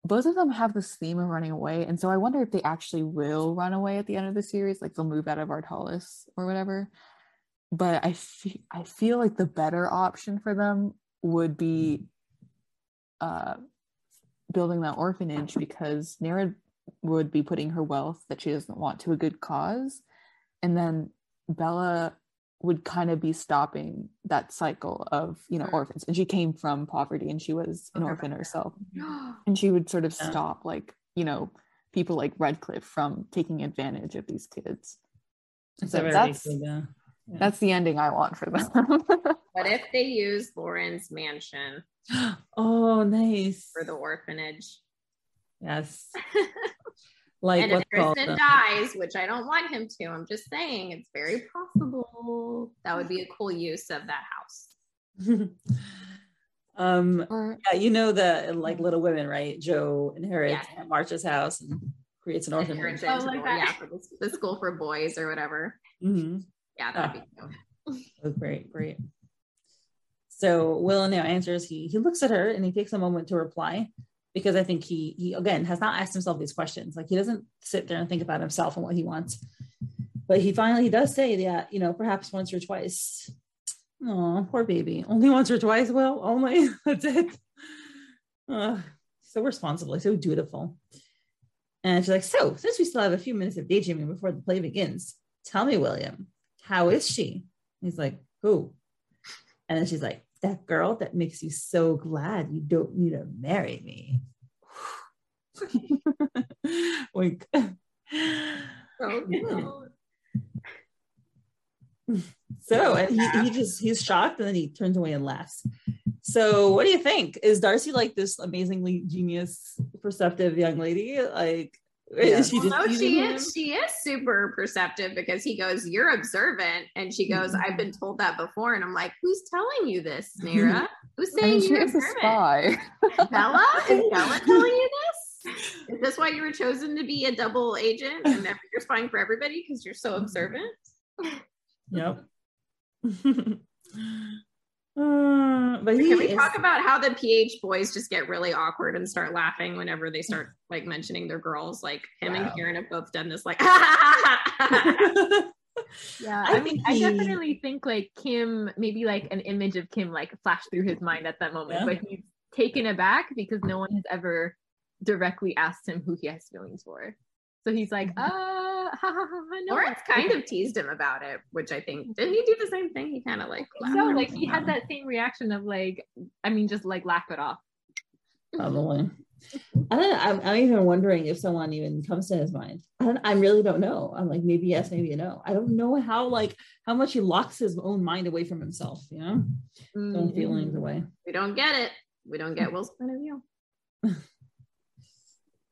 both of them have this theme of running away. And so I wonder if they actually will run away at the end of the series, like they'll move out of Ardhalis or whatever. But I feel I feel like the better option for them would be uh building that orphanage because Neyra would be putting her wealth that she doesn't want to a good cause. And then Bella would kind of be stopping that cycle of you know mm. orphans and she came from poverty and she was an orphan herself and she would sort of yeah. stop like you know people like redcliff from taking advantage of these kids that's so that's yeah. Yeah. that's the ending i want for them what if they use lauren's mansion oh nice for the orphanage yes like and if Tristan dies, which I don't want him to, I'm just saying it's very possible. That would be a cool use of that house. um yeah, you know the like Little Women, right? Jo inherits yeah. March's house and creates an orphanage. Oh, like yeah, for the, the, school for boys or whatever. Mm-hmm. Yeah, that'd ah. be cool. Oh, great, great. So Will now answers. He he looks at her and he takes a moment to reply because I think he he again has not asked himself these questions. Like he doesn't sit there and think about himself and what he wants. But he finally he does say that, you know, perhaps once or twice. Oh, poor baby. Only once or twice. Well, only that's it. Uh, so responsible, so dutiful. And she's like, so since we still have a few minutes of daydreaming before the play begins, tell me, William, how is she? he's like, who? And then she's like, that girl that makes you so glad you don't need to marry me. Wink. Oh, no. so and he, he just he's shocked and then he turns away and laughs. So what do you think? Is Darcy like this amazingly genius, perceptive young lady? Like yeah. She well, no, she him? is. She is super perceptive because he goes, "You're observant," and she goes, "I've been told that before." And I'm like, "Who's telling you this, Neyra? Who's saying I mean, you're observant?" A spy. Bella is Bella telling you this? Is this why you were chosen to be a double agent and you're spying for everybody because you're so observant? Yep. Uh, but can we is... talk about how the PH boys just get really awkward and start laughing whenever they start like mentioning their girls? Like him wow. and Karen have both done this. Like, yeah, I, I mean, he... I definitely think like Kym, maybe like an image of Kym like flashed through his mind at that moment, yeah. but he's taken aback because no one has ever directly asked him who he has feelings for. So he's like, uh, ha ha ha, ha no. Lawrence kind of teased him about it, which I think didn't he do the same thing? He kind of like so like he had that same reaction of like, I mean, just like laugh it off. Probably. I don't. I'm, I'm even wondering if someone even comes to his mind. I, don't, I really don't know. I'm like maybe yes, maybe no. I don't know how like how much he locks his own mind away from himself. You know, mm-hmm. own feelings away. We don't get it. We don't get Will's point of view.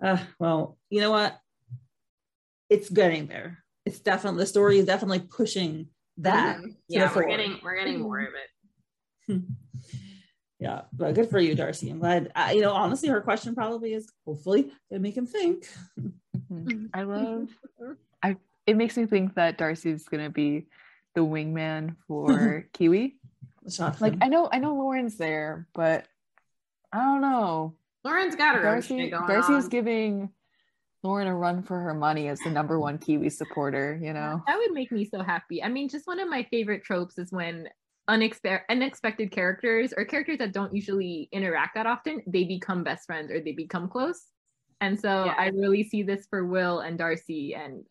uh, well, you know what? It's getting there. It's definitely the story is definitely pushing that. Mm-hmm. Yeah, we're getting we're getting more of it. yeah but good for you darcy i'm glad uh, you know honestly her question probably is hopefully gonna make him think mm-hmm. i love i it makes me think that darcy's gonna be the wingman for kiwi like i know i know lauren's there but i don't know lauren's got her darcy darcy's on. giving Lauren a run for her money as the number one Kiwi supporter, you know? That would make me so happy. I mean, just one of my favorite tropes is when unexpe- unexpected characters or characters that don't usually interact that often, they become best friends or they become close. And so yeah. I really see this for Will and Darcy and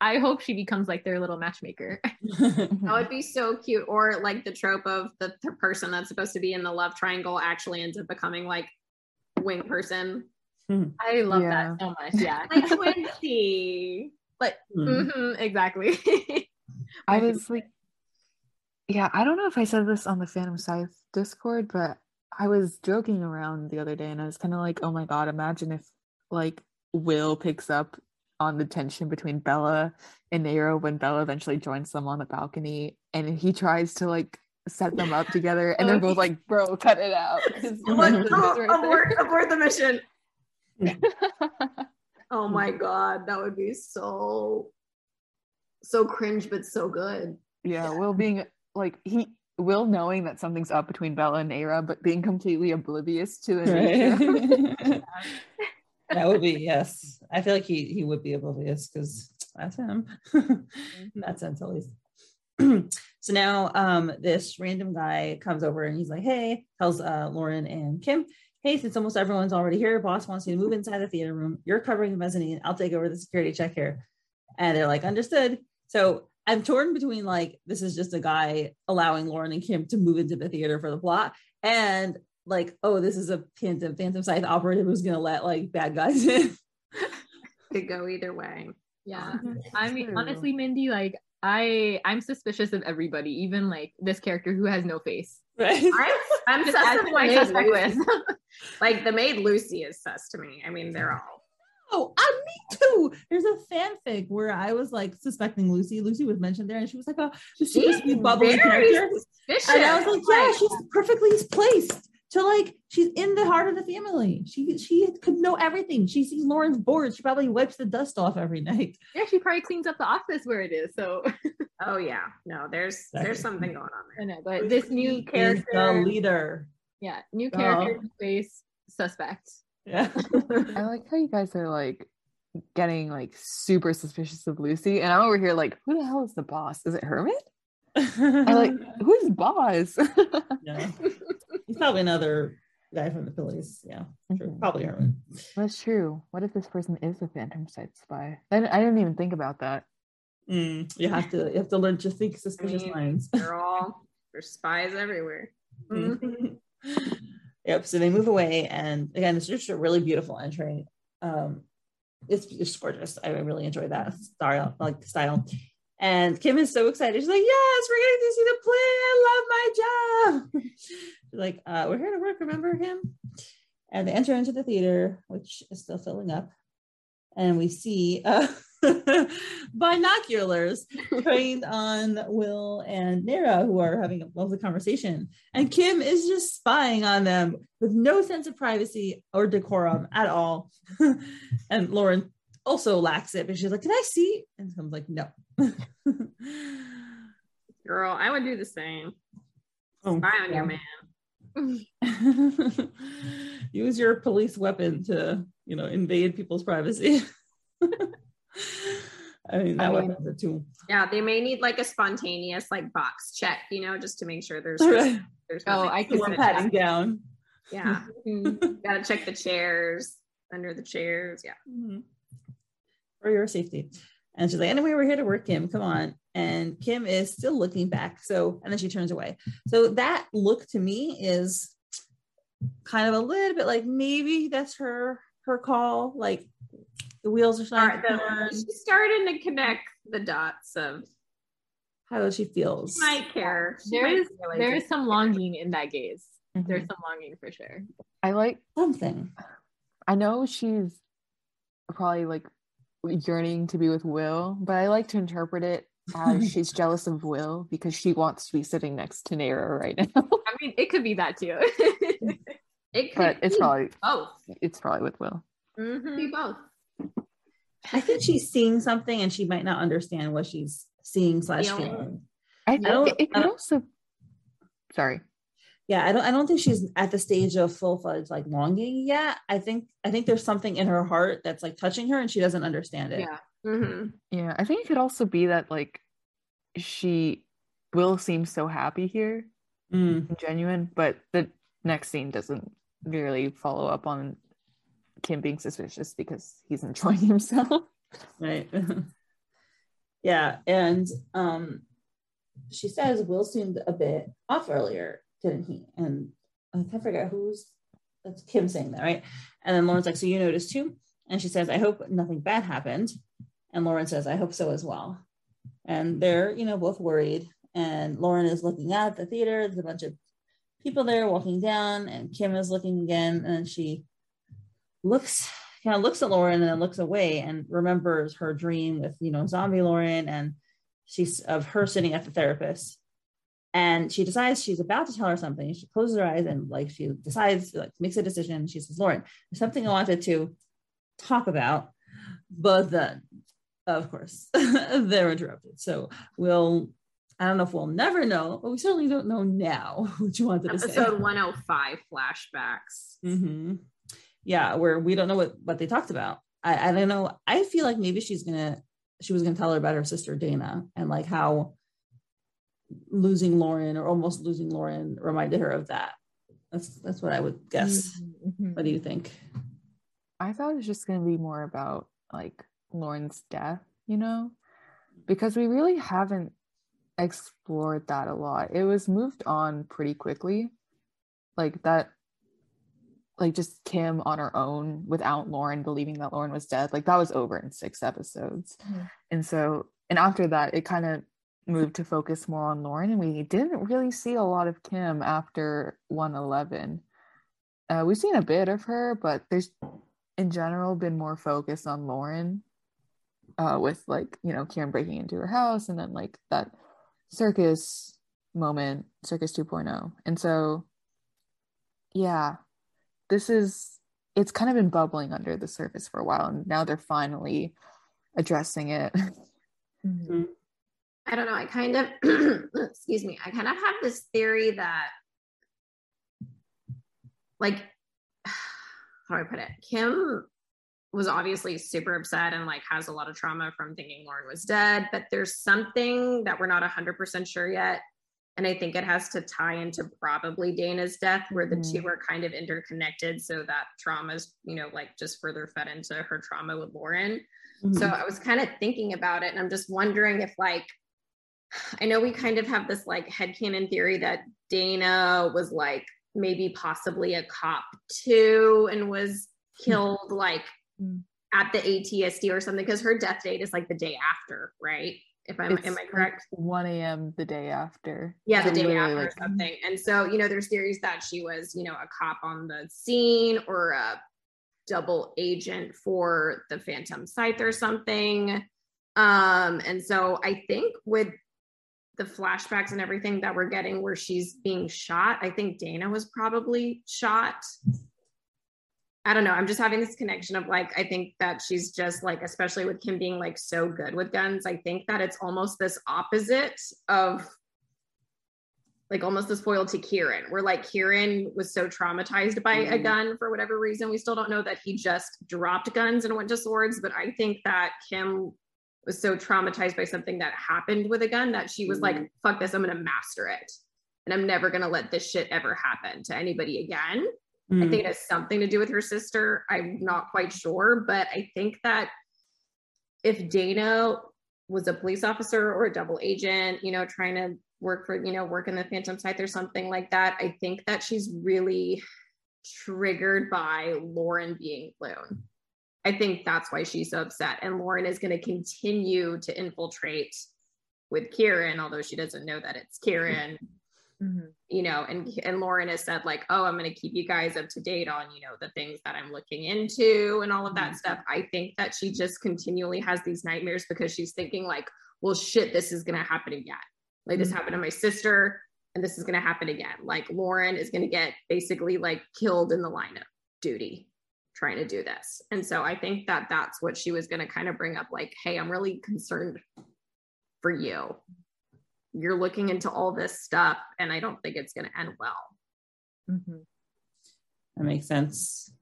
I hope she becomes like their little matchmaker. that would be so cute. Or like the trope of the, the person that's supposed to be in the love triangle actually ends up becoming like wing person. I love yeah. that so much. Yeah. like Quincy. Like mm. mm-hmm, exactly. I was like yeah, I don't know if I said this on the Phantom Scythe Discord, but I was joking around the other day and I was kind of like, oh my God, imagine if like Will picks up on the tension between Bella and Neyra when Bella eventually joins them on the balcony and he tries to like set them up together and they're both like, bro, cut it out. Like, oh, right abort, abort the mission. oh my God, that would be so, so cringe, but so good. Yeah, Will being like he Will knowing that something's up between Bella and Neyra, but being completely oblivious to it. Right. that would be yes. I feel like he he would be oblivious because that's him. In that sense, at least. so now um this random guy comes over and he's like, hey, tells uh Lauren and Kym, hey, since almost everyone's already here, boss wants you to move inside the theater room. You're covering the mezzanine. I'll take over the security check here. And they're like, understood. So I'm torn between like this is just a guy allowing Lauren and Kym to move into the theater for the plot, and like oh this is a Phantom Phantom Scythe operative who's gonna let like bad guys in. Could go either way. Yeah, I mean honestly, Mindy, like I I'm suspicious of everybody, even like this character who has no face. Right. I'm, I'm sus of like, like the maid Lucy is sus to me. I mean, they're all Oh, uh, me too. There's a fanfic where I was like suspecting Lucy. Lucy was mentioned there, and she was like a super sweet, bubbly character. And I was like, yeah, she's perfectly placed to like she's in the heart of the family. She she could know everything. She sees Lauren's board. She probably wipes the dust off every night. Yeah, she probably cleans up the office where it is. So oh yeah, no, there's exactly. there's something going on there. I know, but this new character, the leader. Yeah, new uh-huh. character oh. face suspect. Yeah. I like how you guys are like getting like super suspicious of Lucy, and I'm over here like, who the hell is the boss? Is it Hermit? I like who's boss? yeah. He's probably another guy from the police. Yeah, mm-hmm. probably Hermit. That's true. What if this person is a Phantom Scythe spy? I, I didn't even think about that. Mm, you have to you have to learn to think suspicious I mean, minds. They're all there's spies everywhere. Mm-hmm. Yep. So they move away, and again, it's just a really beautiful entry. Um, it's just gorgeous. I really enjoyed that style, like style. And Kym is so excited. She's like, "Yes, we're getting to see the play. I love my job." Like, uh, "We're here to work. Remember him?" And they enter into the theater, which is still filling up, and we see. Uh, binoculars trained on Will and Neyra, who are having a lovely conversation. And Kym is just spying on them with no sense of privacy or decorum at all. and Lauren also lacks it, but she's like, Can I see? And I'm like, No. Girl, I would do the same. Oh, Spy on yeah. your man. Use your police weapon to, you know, invade people's privacy. I mean, that I mean, was a tool. Yeah, they may need like a spontaneous like box check, you know, just to make sure there's right. there's oh, I can patting down. Yeah, mm-hmm. gotta check the chairs under the chairs. Yeah. Mm-hmm. For your safety. And she's like, anyway, we're here to work, Kym. Come on. And Kym is still looking back. So, and then she turns away. So that look to me is kind of a little bit like maybe that's her her call. Like the wheels are starting to. She's starting to connect the dots of How she feels. she might care. She There might is realize there some longing in that gaze. Mhm. There's some longing for sure. I like Something. I know she's probably like yearning to be with Will, but I like to interpret it as she's jealous of Will because she wants to be sitting next to Neyra right now. I mean, it could be that too. It could but it's be probably both. it's probably with Will. Mhm. Be both. I think she's seeing something and she might not understand what she's seeing slash Feeling. feeling. I think don't- it, it could also sorry. Yeah, I don't I don't think she's at the stage of full fledged like longing yet. I think I think there's something in her heart that's like touching her and she doesn't understand it. Yeah. hmm Yeah, I think it could also be that like she Will seem so happy here Mm, and genuine, but the next scene doesn't really follow up on Kym being suspicious because he's enjoying himself. right. yeah. And um she says Will seemed a bit off earlier, didn't he? And I can't forget who's that's Kym saying that, right? And then Lauren's like, So you noticed too? And she says, I hope nothing bad happened. And Lauren says, I hope so as well. And they're, you know, both worried. And Lauren is looking at the theater. There's a bunch of people there walking down, and Kym is looking again. And she looks, kind of looks at Lauren and then looks away and remembers her dream with, you know, zombie Lauren and she's of her sitting at the therapist. And she decides she's about to tell her something. She closes her eyes and like she decides, like makes a decision. She says, Lauren, there's something I wanted to talk about, but then of course they're interrupted. So we'll I don't know if we'll never know, but we certainly don't know now what you wanted to say. Episode 105 flashbacks. hmm Yeah, where we don't know what what they talked about. I I don't know. I feel like maybe she's gonna she was gonna tell her about her sister Daena and like how losing Lauren or almost losing Lauren reminded her of that. That's that's what I would guess. Mhm. What do you think? I thought it was just going to be more about like Lauren's death, you know, because we really haven't explored that a lot. It was moved on pretty quickly. Like that, like just Kym on her own without Lauren believing that Lauren was dead. Like that was over in six episodes. Mhm. And so, and after that, it kind of moved to focus more on Lauren, and we didn't really see a lot of Kym after 111. Uh, we've seen a bit of her, but there's in general been more focus on Lauren uh, with like, you know, Kieran breaking into her house and then like that circus moment, circus 2.0. And so, yeah, this is, it's kind of been bubbling under the surface for a while. And now they're finally addressing it. Mhm. I don't know. I kind of, excuse me, I kind of have this theory that, like, how do I put it? Kym was obviously super upset and like has a lot of trauma from thinking Lauren was dead, but there's something that we're not 100% sure yet. And I think it has to tie into probably Daena's death, where the Mhm. two are kind of interconnected. So that trauma's, you know, like just further fed into her trauma with Lauren. So I was kind of thinking about it and I'm just wondering if like I know we kind of have this like headcanon theory that Daena was like maybe possibly a cop too and was killed like Mm. at the ATSD or something because her death date is like the day after, right? If I'm It's am I like correct? 1 a.m. the day after. Yeah, the day after like, or something. And so, you know, there's theories that she was, you know, a cop on the scene or a double agent for the Phantom Scythe or something. Um, and so I think with the flashbacks and everything that we're getting where she's being shot, I think Daena was probably shot. I don't know. I'm just having this connection of like, I think that she's just like, especially with Kym being like so good with guns, I think that it's almost this opposite of like almost the spoiled to Kieran, where like Kieran was so traumatized by a Mhm. gun for whatever reason. We still don't know that he just dropped guns and went to swords, but I think that Kym was so traumatized by something that happened with a gun that she was like, fuck this, I'm gonna master it. And I'm never gonna let this shit ever happen to anybody again. I Mm. think it has something to do with her sister. I'm not quite sure, but I think that if Daena was a police officer or a double agent, you know, trying to work for, you know, work in the Phantom Scythe or something like that, I think that she's really triggered by Lauren being Lune. I think that's why she's so upset. And Lauren is going to continue to infiltrate with Kieran, although she doesn't know that it's Kieran. Mm-hmm. You know, and and Lauren has said like, "Oh, I'm going to keep you guys up to date on you know the things that I'm looking into and all of that mm-hmm. stuff." I think that she just continually has these nightmares because she's thinking like, "Well, shit, this is going to happen again. Like this mm-hmm. happened to my sister, and this is going to happen again. Like Lauren is going to get basically like killed in the line of duty." Trying to do this. And so I think that that's what she was going to kind of bring up like, hey, I'm really concerned for you. You're looking into all this stuff, and I don't think it's going to end well. Mm-hmm. That makes sense.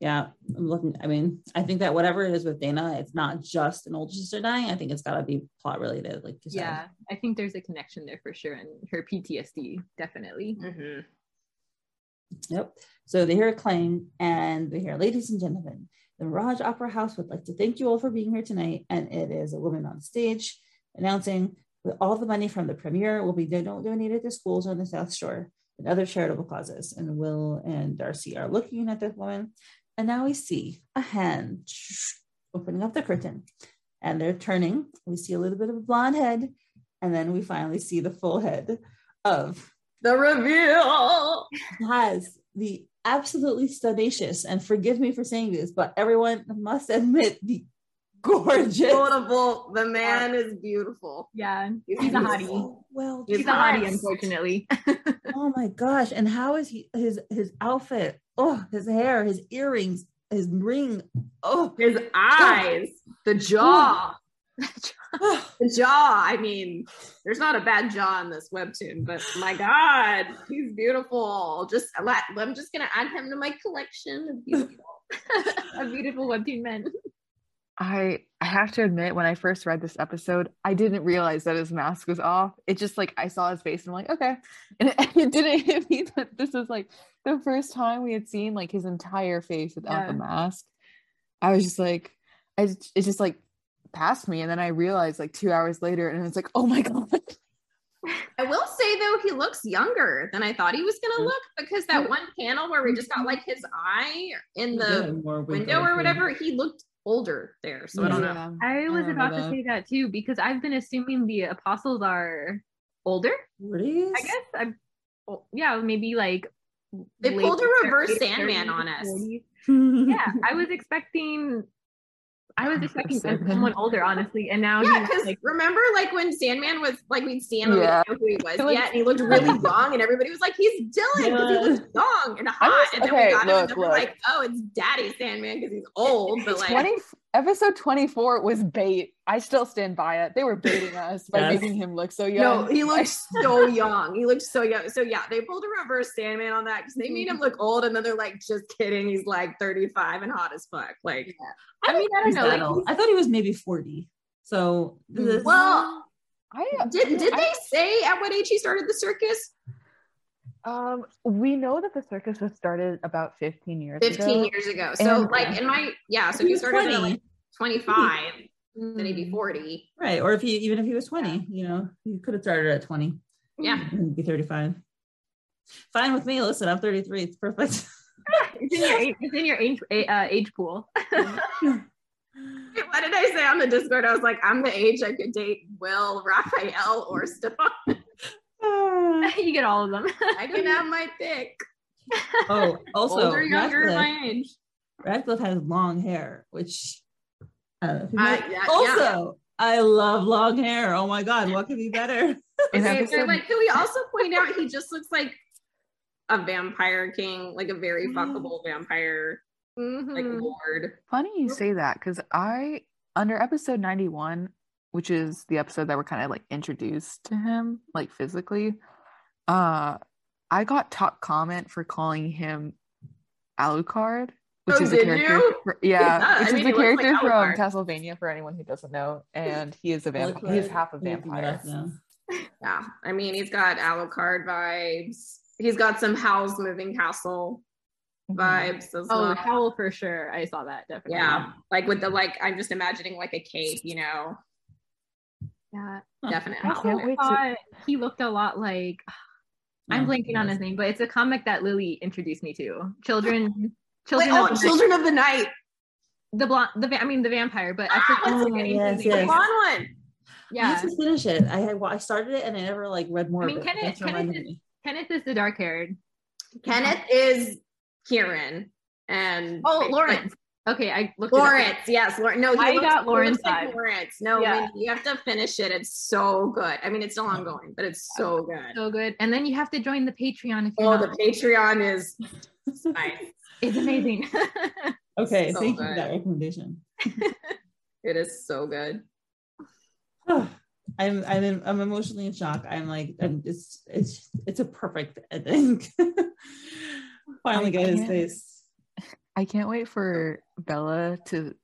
Yeah, I'm looking. I mean, I think that whatever it is with Daena, it's not just an older sister dying. I think it's got to be plot related. Like, yeah, I think there's a connection there for sure, and her PTSD definitely. Mm-hmm. Yep. So they hear a clang and they hear, ladies and gentlemen, the Mirage Opera House would like to thank you all for being here tonight. And it is a woman on stage announcing that all the money from the premiere will be donated to schools on the South Shore and other charitable causes. And Will and Darcy are looking at this woman. And now we see a hand opening up the curtain and they're turning. We see a little bit of a blonde head. And then we finally see the full head of the reveal. Has the absolutely studacious and forgive me for saying this but everyone must admit the gorgeous beautiful. The man is beautiful. Yeah he's, he's a hottie. well he's, he's a hottie unfortunately. Oh my gosh and how is he his his outfit? Oh his hair his earrings his ring. Oh. His oh. eyes the jaw the jaw. I mean, there's not a bad jaw in this webtoon, but my God, he's beautiful. Just let, I'm just gonna add him to my collection of beautiful, of beautiful webtoon men. I I have to admit, when I first read this episode, I didn't realize that his mask was off. It just like I saw his face and I'm like, okay. And it, it didn't hit me that this was like the first time we had seen like his entire face without yeah. the mask. I was just like, I it's just like past me and then i realized like two hours later and it's like oh my god. I will say though he looks younger than i thought he was gonna mm-hmm. look because that one panel where we just got like his eye in the yeah, window or whatever he looked older there so yeah. i don't know. I was I about that. to say that too because i've been assuming the apostles are older really i guess. I'm yeah maybe like they pulled a reverse sandman on us. yeah i was expecting I was expecting someone older, honestly, and now yeah, because like, remember, like when Sandman was like we'd see him, and yeah. We didn't know who he was yet, and he looked really young, and everybody was like, "He's Dylan," because yeah. he looked young and hot, and then okay, we got look, him, and then we're like, "Oh, it's Daddy Sandman because he's old." But like, 20, episode twenty four was bait. I still stand by it. They were baiting us by yes. making him look so young. No, he looked so young. He looked so young. So yeah, they pulled a reverse Sandman on that because they made him look old, and then they're like, "Just kidding, he's like thirty five and hot as fuck." Like. Yeah. I, mean, I don't know. Like, I thought he was maybe 40. So, mm, this, well, I did, did I, they say at what age he started the circus? Um, we know that the circus was started about 15 years 15 ago. years ago. So, and, like, in my, yeah, so he, he started at like 25, then he'd be 40. Right. Or if he, even if he was 20, yeah. you know, he could have started at 20. Yeah. He'd be 35. Fine with me. Listen, I'm 33. It's perfect. it's in your age, it's in your age uh, age pool. what did I say on the Discord? I was like, I'm the age I could date Will, Raphael, or Stefan. you get all of them. I can have my pick. Oh, also older, younger, Redcliff, my age. Redcliff has long hair, which uh, yeah, also yeah. I love long hair. Oh my god, what could be better? okay, so like, can we also point out he just looks like a vampire king, like a very mm-hmm. fuckable vampire mm-hmm. like lord. Funny you say that because I under episode 91, which is the episode that we're kind of like introduced to him, like physically, uh I got top comment for calling him Alucard, which oh, is a character for, yeah, which I mean, is a character like from Castlevania for anyone who doesn't know. And he is a vampire. He's half a vampire. Yeah, I mean, he's got Alucard vibes he's got some Howl's Moving Castle vibes as Oh, well. Howl for sure. I saw that definitely. Yeah, like with the like, I'm just imagining like a cape, you know. Yeah. Definitely. I can't wait to- thought he looked a lot like I'm blanking on his name, but it's a comic that Lily introduced me to. Children Wait, Children oh, of the Night. Children of the Night, the blonde the va- I mean the vampire, but I Ah, forget oh, forgetting yes, his the blonde one. I Yeah. have to finish it. I I started it and I never like read more I mean, of. Kenneth- Thanks Kenneth is- Kenneth is the dark haired. Kenneth is Kieran, and Oh, Lawrence. Okay, I looked it up. Lawrence, yes, Lawrence. No, he I looks, got he Lawrence looks like. Lawrence. No, Yeah. Mindy, you have to finish it. It's so good. I mean, it's still ongoing, but it's so good. So good. And then you have to join the Patreon if you're Oh, not. the Patreon is. It's amazing. okay, So thank you for that recommendation. It is so good. I'm I'm in, I'm emotionally in shock. I'm like I'm it's it's it's a perfect ending. Finally I got his face. I can't wait for Bella to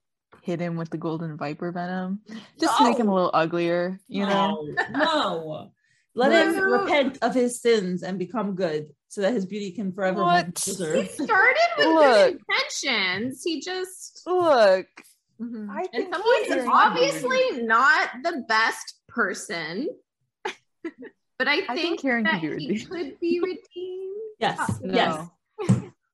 hit him with the golden viper venom, just to make him a little uglier. You know, no, no. Let him No. repent of his sins and become good, so that his beauty can forever What? He started with Look. good intentions. He just look. Mhm. I and think he's Kieran- obviously not the best person. But I think, think Kieran that could be he redeemed. could be redeemed. Yes, yes.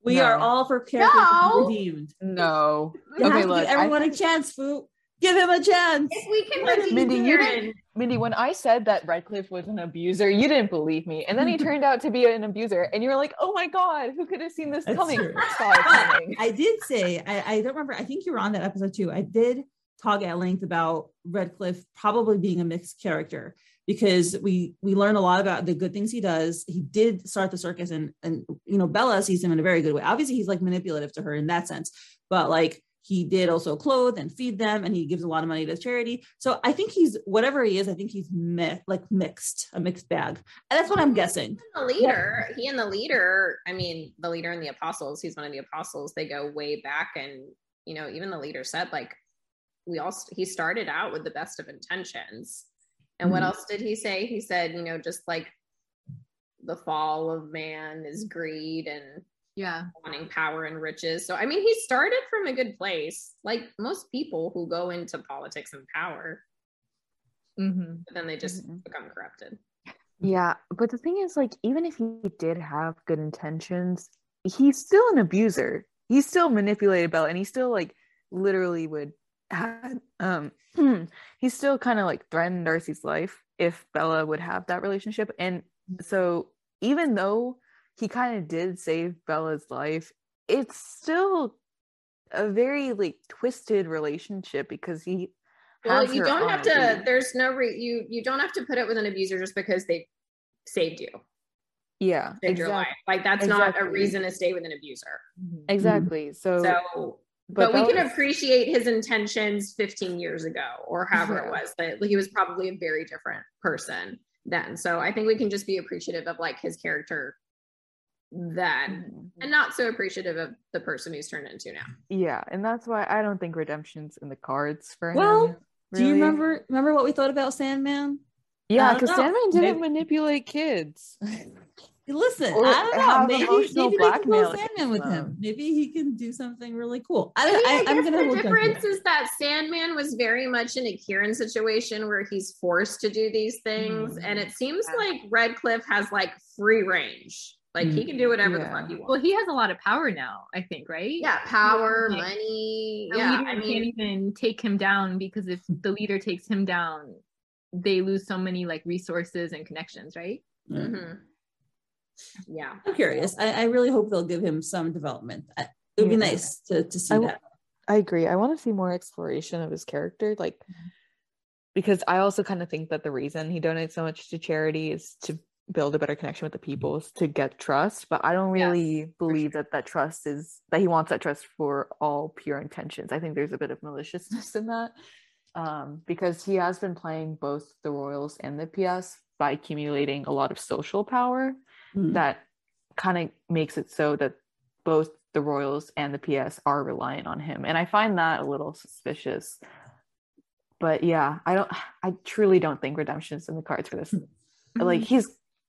We No. are all for characters No. redeemed. No. You Okay, have to look, give everyone think- a chance, Fu. Give him a chance. If we can Mindy, redeem Mindy, you didn't, Mindy, when I said that Redcliff was an abuser, you didn't believe me. And then he turned out to be an abuser. And you were like, oh my God, who could have seen this That's coming? true. Saw it But coming. I did say, I, I don't remember, I think you were on that episode too. I did talk at length about Redcliff probably being a mixed character because we we learn a lot about the good things he does. He did start the circus and and you know, Bella sees him in a very good way. Obviously, he's like manipulative to her in that sense, but like he did also clothe and feed them and he gives a lot of money to charity. So I think he's whatever he is, I think he's mi- like mixed, a mixed bag. And that's what I'm guessing. the leader, he and the leader, I mean, the leader and the apostles, he's one of the apostles. They go way back. And, you know, even the leader said, like, we all, he started out with the best of intentions. And what Mhm. else did he say? He said, you know, just like the fall of man is greed and Yeah. wanting power and riches. So, I mean, he started from a good place, like most people who go into politics and power, hmm but then they just Mhm. become corrupted. Yeah, but the thing is, like, even if he did have good intentions, he's still an abuser. he's still manipulated Bella, and he still like literally would had um he still kind of like threatened Darcy's life if Bella would have that relationship. And so even though he kind of did save Bella's life, it's still a very like twisted relationship because he Well, you don't have to. There's no re, you. You don't have to put it with an abuser just because they saved you, yeah saved your life. Like that's not a reason to stay with an abuser. exactly so So, but, we can was- appreciate his intentions 15 years ago or however Yeah. it was. That he was probably a very different person then. So I think we can just be appreciative of like his character then, Mhm. and not so appreciative of the person he's turned into now. Yeah, and that's why I don't think redemption's in the cards for him. Well, him. Do you remember remember what we thought about Sandman? Yeah, I don't because. Sandman didn't Maybe- manipulate kids. Listen, Or I don't know. Maybe, emotional maybe they can blackmail go Sandman with him. Maybe he can do something really cool. I I mean, I, I I'm guess gonna the hold on to difference is that Sandman was very much in a Kieran situation where he's forced to do these things, Mhm. and it seems Yeah. like Redcliff has like free range. Like he can do whatever the fuck he wants. Well, he has a lot of power now, I think, right? yeah, power, Like, money. The Yeah, leader I can't even take him down because if the leader takes him down, they lose so many like resources and connections, right? Yeah. Yeah. I'm curious. I, I really hope they'll give him some development. It would be Yeah. nice to to see I w- that. I agree. I want to see more exploration of his character, like because I also kind of think that the reason he donates so much to charity is to build a better connection with the people, is to get trust. But I don't Yes, really believe that that trust is that he wants that trust for all pure intentions. I think there's a bit of maliciousness in that, um, because he has been playing both the Royals and the PS by accumulating a lot of social power Mm. that kind of makes it so that both the Royals and the PS are reliant on him. And I find that a little suspicious. But yeah, I don't I truly don't think redemption's in the cards for this. Like he's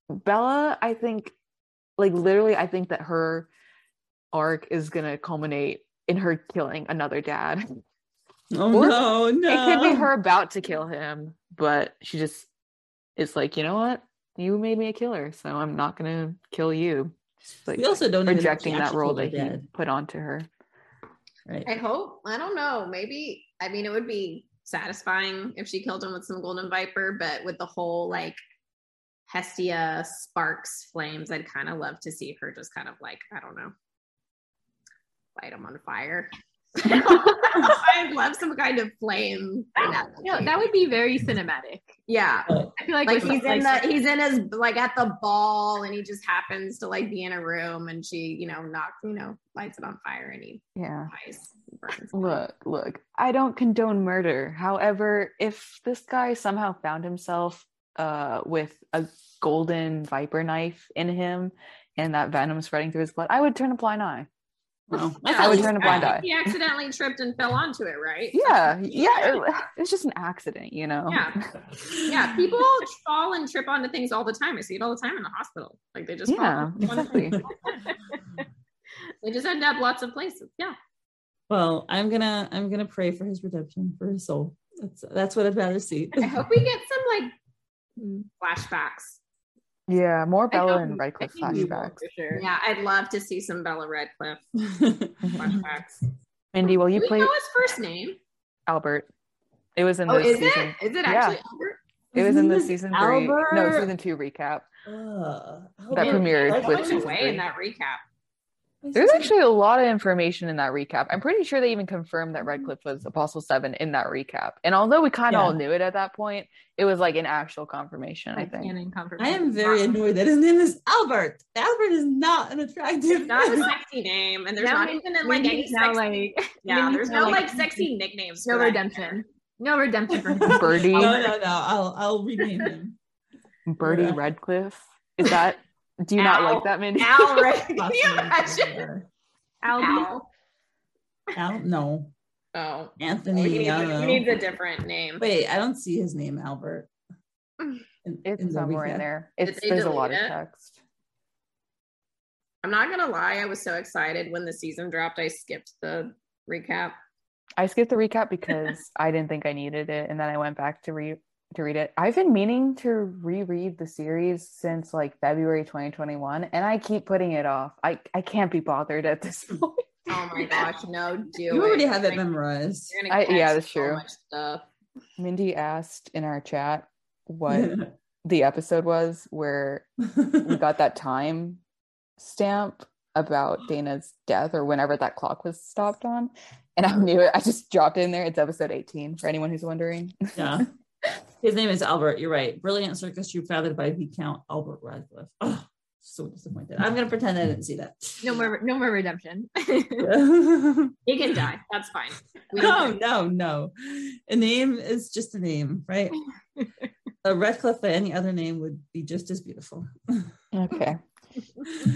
Bella, I think like literally I think that her arc is gonna culminate in her killing another dad. Oh Or no, no. It could be her about to kill him, but she just is like, you know what? You made me a killer, so I'm not gonna kill you. Just like We also don't know rejecting that role that he he put onto her. Right. I hope. I don't know. Maybe. I mean, it would be satisfying if she killed him with some golden viper, but with the whole like Hestia sparks flames, I'd kind of love to see her just kind of like I don't know, light him on fire. I'd love some kind of flame. No, that would be very cinematic. yeah. I feel like, Like he's in the he's in his like at the ball and he just happens to like be in a room and she, you know, knocks, you know, lights it on fire and he Yeah. dies. burns. Look, look, I don't condone murder. However, if this guy somehow found himself uh with a golden viper knife in him and that venom spreading through his blood, I would turn a blind eye. Well, Yeah, I would thought turn a he- blind eye. He accidentally tripped and fell onto it, right? Yeah, yeah, it- it's just an accident, you know. Yeah. Yeah, people fall and trip onto things all the time. I see it all the time in the hospital. Like they just fall Yeah, onto exactly. they just end up lots of places. Yeah. Well, I'm gonna I'm gonna pray for his redemption for his soul. That's that's what I'd rather see. I hope we get some like flashbacks. Yeah, more Bella and we- Redcliff I think we will, flashbacks. sure. Yeah, I'd love to see some Bella Redcliff Mm-hmm. flashbacks. Mindy, will Do you we play know his first name? Albert? It was in Oh, the is season. it? Is it Yeah. actually Albert? It was in the season three. No, Albert. season two recap. Uh, That premiered Like, with went season away in that recap. There's actually a lot of information in that recap. I'm pretty sure they even confirmed that Redcliff mm-hmm. was Apostle Seven in that recap. And although we kind of Yeah. all knew it at that point, it was like an actual confirmation. I Like think. canon I am very annoyed that his name is Albert. Albert is not an attractive. Not a sexy name, and there's Now not Min- even like any now sexy. like yeah, Mindy's there's no like- like sexy nicknames. no redemption. No redemption for him. Birdie, no, no, no. I'll I'll rename him. Birdie Yeah. Redcliff. Is that? Do you not like that, Mindy? Al, right? Can you imagine? Albie. Al. Al, no, Oh, Anthony. Oh, he, needs, he needs a different name. Wait, I don't see his name, Albert. In- in It's the somewhere in there. It's there's a lot of text. I'm not gonna lie, I was so excited when the season dropped. I skipped the recap. I skipped the recap because I didn't think I needed it, and then I went back to read to read it. I've been meaning to reread the series since like February 2021, and I keep putting it off. I I can't be bothered at this point. Oh my gosh, no, do You it. already have it memorized. I- yeah, that's so true. Mindy asked in our chat what the episode was where we got that time stamp about Daena's death or whenever that clock was stopped on. And I knew it. I just dropped it in there. It's episode 18 for anyone who's wondering. yeah. His name is Albert. You're right. Brilliant circus troupe founded by Viscount Albert Redcliff. Oh, so disappointed. I'm gonna pretend I didn't see that. No more no more redemption. no, He can die. That's fine. We don't no, no. A name is just a name, right? a Redcliff by any other name would be just as beautiful. Okay.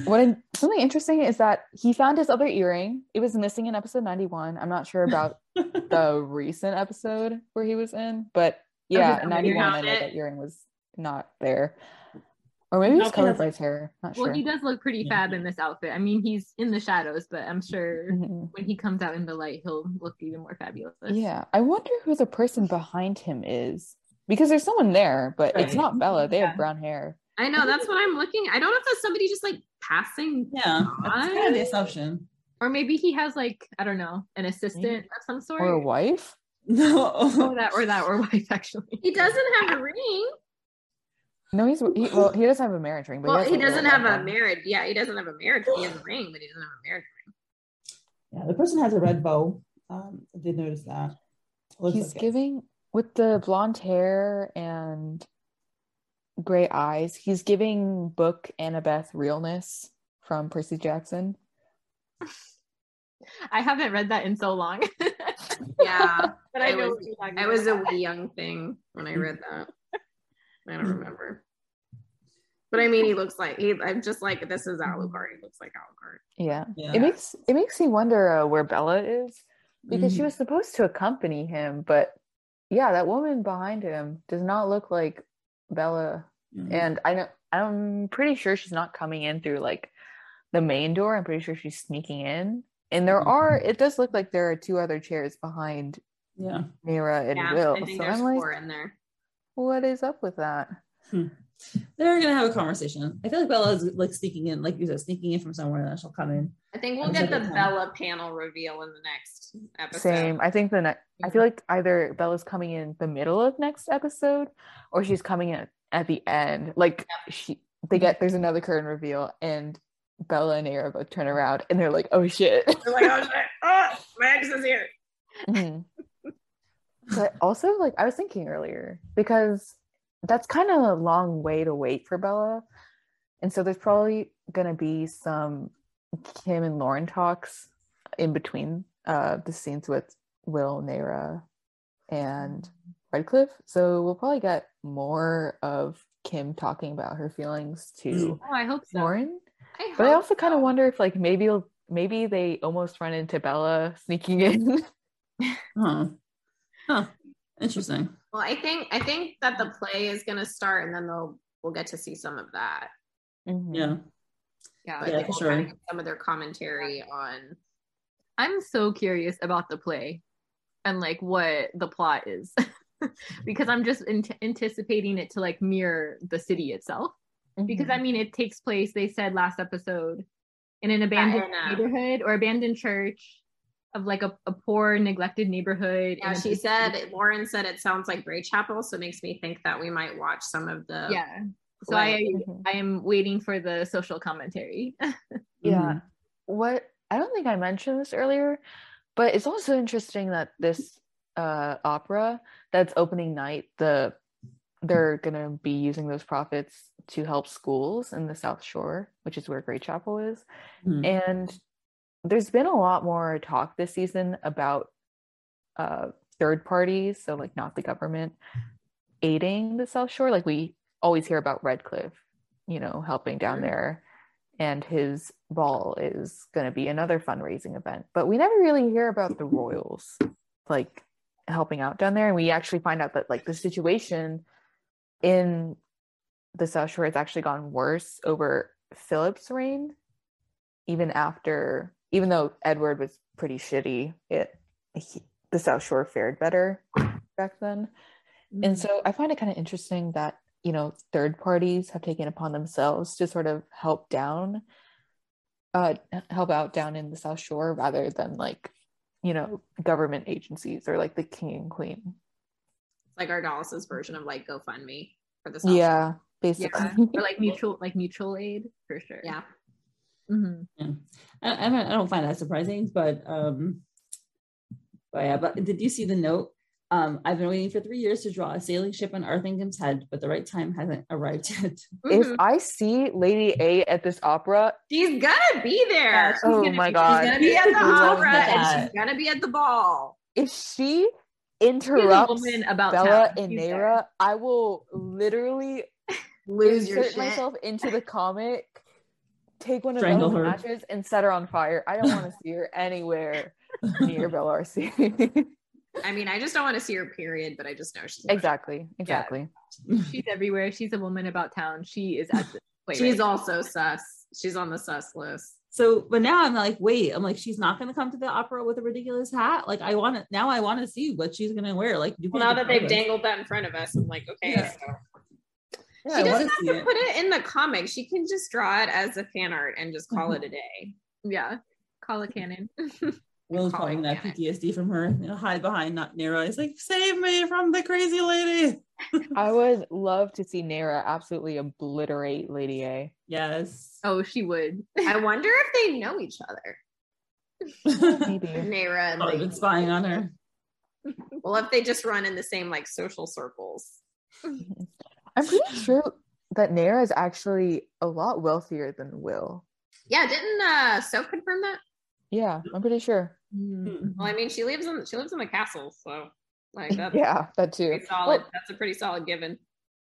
what I, something interesting is that he found his other earring. It was missing in episode 91. I'm not sure about the recent episode where he was in, but yeah, Okay, in so you 91, I know it. that earring was not there. Or maybe it was Okay, covered by his hair. Not well, sure. he does look pretty fab in this outfit. I mean, he's in the shadows, but I'm sure Mhm. when he comes out in the light, he'll look even more fabulous. Yeah, I wonder who the person behind him is because there's someone there, but it's not Bella. They Yeah. have brown hair. I know that's what I'm looking. I don't know if that's somebody just like passing. Yeah, that's kind of the assumption. Or maybe he has like I don't know an assistant of some sort. Or a wife. No, or that or that or wife actually. He doesn't have a ring. No, he's he, well. He does have a marriage ring, but Well, has, he doesn't have a one. marriage. Yeah, he doesn't have a marriage. He has a ring, but he doesn't have a marriage ring. yeah, the person has a red bow. Um, I did notice that. Looks He's like it. giving with the blonde hair and gray eyes. He's giving Book Annabeth realness from Percy Jackson. I haven't read that in so long. Yeah, but I I know was- what you're talking I was a wee young thing when I read that. I don't remember. But I mean, he looks like he. I'm just like this is Alucard. He looks like Alucard. Yeah. Yeah. It makes it makes me wonder uh, where Bella is because she Mhm. was supposed to accompany him, but yeah, that woman behind him does not look like Bella. Mhm. And I know I'm pretty sure she's not coming in through like the main door. I'm pretty sure she's sneaking in. And there Mhm. are it does look like there are two other chairs behind Yeah. Neyra and Yeah, Will. I think So there's I'm like, four in there. what is up with that? They're gonna have a conversation. I feel like Bella is like sneaking in, like you said, sneaking in from somewhere, and then she'll come in. I think we'll get the second time. Bella panel reveal in the next episode. Same. I think the ne- I feel like either Bella's coming in the middle of next episode or she's coming in at the end. Like she they get there's another curtain reveal and Bella and Neyra both turn around and they're like, oh shit. They're like, oh shit, oh, my ex is here. Mhm. but also like I was thinking earlier because that's kind of a long way to wait for Bella. And so there's probably gonna be some Kym and Lauren talks in between uh the scenes with Will, Neyra, and Redcliffe. So we'll probably get more of Kym talking about her feelings to Oh, I hope so. Lauren. I But I hope also kind of wonder if like maybe maybe they almost run into Bella sneaking in. Huh. Huh. Interesting. Well, I think I think that the play is gonna start, and then they'll we'll get to see some of that. Mhm. Yeah. Yeah. But Yeah, for sure. kinda some of their commentary on. I'm so curious about the play and like what the plot is because I'm just ant- anticipating it to like mirror the city itself. Because I mean, it takes place, they said last episode, in an abandoned in, neighborhood or abandoned church of like a, a poor, neglected neighborhood. Yeah, in she said city. Lauren said it sounds like Grey Chapel, so it makes me think that we might watch some of the yeah. So I, Mhm. I am waiting for the social commentary. Yeah. What I don't think I mentioned this earlier, but it's also interesting that this uh opera that's opening night, the they're gonna be using those profits to help schools in the South Shore, which is where Grey Chapel is. Mhm. And there's been a lot more talk this season about uh third parties, so like not the government, aiding the South Shore. Like we always hear about Redcliff, you know, helping down there, and his ball is going to be another fundraising event. But we never really hear about the Royals, like helping out down there. And we actually find out that like the situation in the South Shore it's actually gone worse over Philip's reign, even after, even though Edward was pretty shitty, it he, the South Shore fared better back then. And so I find it kind of interesting that, you know, third parties have taken upon themselves to sort of help down, uh, help out down in the South Shore rather than like, you know, government agencies or like the king and queen. It's like Ardhalis's version of like GoFundMe for the South Yeah, yeah. basically. or like mutual like mutual aid for sure. Shore. Yeah. hmm I, I, don't, I don't find that surprising, but um, but yeah. But did you see the note? Um, I've been waiting for three years to draw a sailing ship on Arthingham's head, but the right time hasn't arrived yet. if Mhm. I see Lady A at this opera, she's gonna be there. she's oh gonna my be- god, She's gonna be at the opera and she's gonna be at the ball. if she She's a interrupts woman about Bella town. and She's there. Neyra, I will literally Lose your insert shit. myself into the comic, take one of Strangle Bella's her. matches, and set her on fire. I don't want to see her anywhere near Bella RC. I mean, I just don't want to see her period, but I just know she's exactly, exactly. She's everywhere. She's a woman about town. She is at the play She's right also sus. She's on the sus list. So, but now I'm like, wait, I'm like, she's not going to come to the opera with a ridiculous hat. Like, I want to now. I want to see what she's going to wear. Like, you Well, now that they've deprive us. dangled that in front of us, I'm like, okay. Yeah. So. Yeah, she doesn't have to it. put it in the comic. She can just draw it as a fan art and just call it mm-hmm. a day. Yeah. Call a mm-hmm. cannon. Will's Call probably it gonna have panic. PTSD from her. You know, hide behind not Neyra. He's like, save me from the crazy lady. I would love to see Neyra absolutely obliterate Lady A. Yes. Oh, she would. I wonder if they know each other, Maybe. Neyra and Probably like, been spying on her. well, if they just run in the same like social circles. I'm pretty sure that Neyra is actually a lot wealthier than Will. Yeah, didn't uh Soph confirm that? Yeah, I'm pretty sure. Mm. Well, I mean, she lives in she lives in the castle, so like that's Yeah, that too. solid. Well, that's a pretty solid given.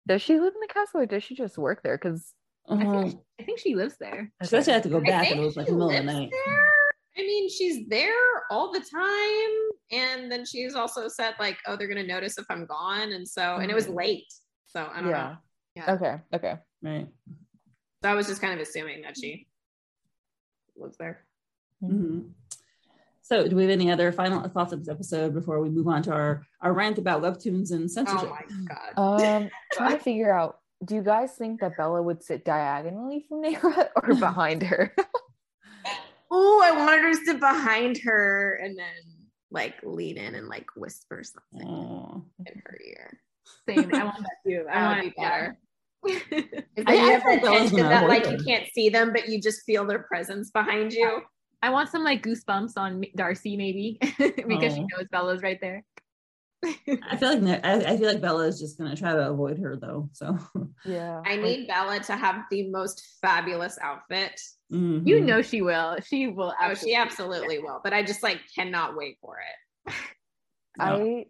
does she live in the castle or does she just work there? Because I, Uh-huh. think, I think she lives there. Especially have to go I back and it was like she the middle of the night. there. I mean, she's there all the time, and then she's also said like, "Oh, they're gonna notice if I'm gone," and so and it was late, so I don't yeah. know. Yeah. Okay. Okay. Right. So I was just kind of assuming that she lives there. Mhm. So, do we have any other final thoughts of this episode before we move on to our, our rant about webtoons and censorship? Oh my god. Um, trying to figure out. Do you guys think that Bella would sit diagonally from Neyra or behind her? Oh, I wanted her to sit behind her and then like lean in and like whisper something Aw. in her ear. Same. I want that too. I That want would be better. Is I- that I have that tension that like you can't see them, but you just feel their presence behind you. I want some like goosebumps on Darcy maybe because she Oh. knows Bella's right there. I feel like Ne- I, I feel like Bella is just gonna try to avoid her though. So yeah. I need Bella to have the most fabulous outfit. mhm. You know she will. She will. Oh, she absolutely will. But I just like cannot wait for it. I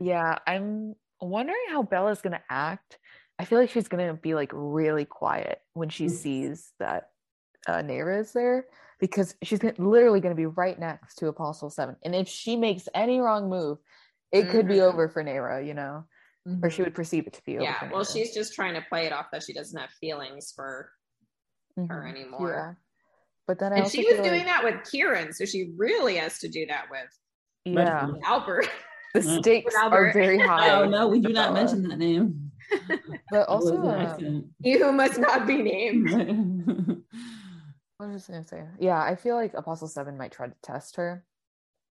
yeah, I'm wondering how Bella's gonna act. I feel like she's gonna be like really quiet when she Mm. sees that uh Neyra is there because she's literally gonna be right next to Apostle Seven. And if she makes any wrong move, it could be Mhm. over for Neyra, you know, or she would perceive it to be over. Yeah. Well, she's just trying to play it off that she doesn't have feelings for her Mhm. anymore. Yeah. But then I And she was doing like- that with Kieran, so she really has to do that with Yeah, Albert. the Mm. stakes are very high. Oh no, we do not mention that name. But also, an uh, you must not be named. What was just gonna say? Yeah, I feel like Apostle Seven might try to test her.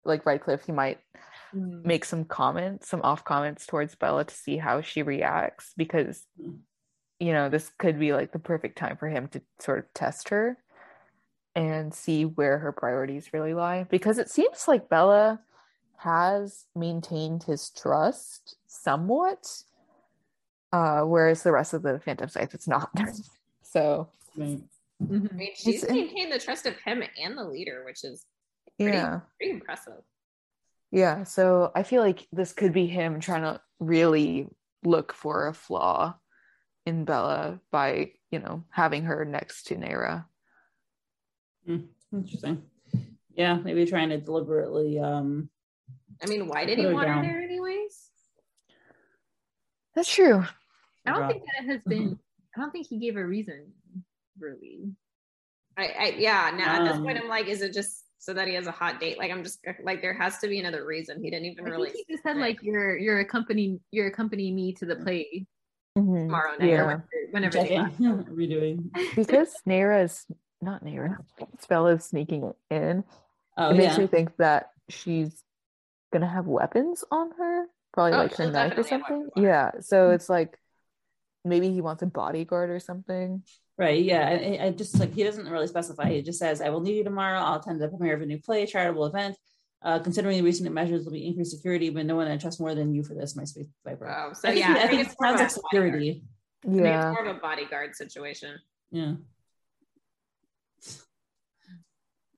Like Redcliff, he might Mm. make some comments, some off comments towards Bella to see how she reacts because Mm. you know, this could be like the perfect time for him to sort of test her and see where her priorities really lie. Because it seems like Bella has maintained his trust somewhat. Uh, whereas the rest of the Phantom Scythes it's not. so Right. I Mhm. mean, she's It's- maintained the trust of him and the leader, which is pretty, yeah. pretty impressive. Yeah, so I feel like this could be him trying to really look for a flaw in Bella by, you know, having her next to Neyra. Interesting. Yeah, maybe trying to deliberately um I mean, why did he her want her there anyways? That's true. I don't think that has been. I don't think he gave a reason, really. I, I yeah. Now at this Um, point, I'm like, is it just so that he has a hot date? Like, I'm just like, there has to be another reason. He didn't even I really. think he just said like you're you're accompanying you're accompanying me to the play Mhm. tomorrow night Yeah. or whenever, whenever they checking, redoing. Because Nara is not Naira. Spell is sneaking in. Oh it makes yeah. me think that she's gonna have weapons on her, probably Oh, like her knife or something. weapons on her. Yeah, so it's like maybe he wants a bodyguard or something. Right. Yeah. I, I just like he doesn't really specify. He just says, "I will need you tomorrow. I'll attend the premiere of a new play, charitable event. Uh, considering the recent measures will be increased security, but no one I trust more than you for this, my space viper." Oh, so I think, yeah, I think it it's sounds like a bodyguard. security. I mean, it's Yeah. more of a bodyguard situation. Yeah.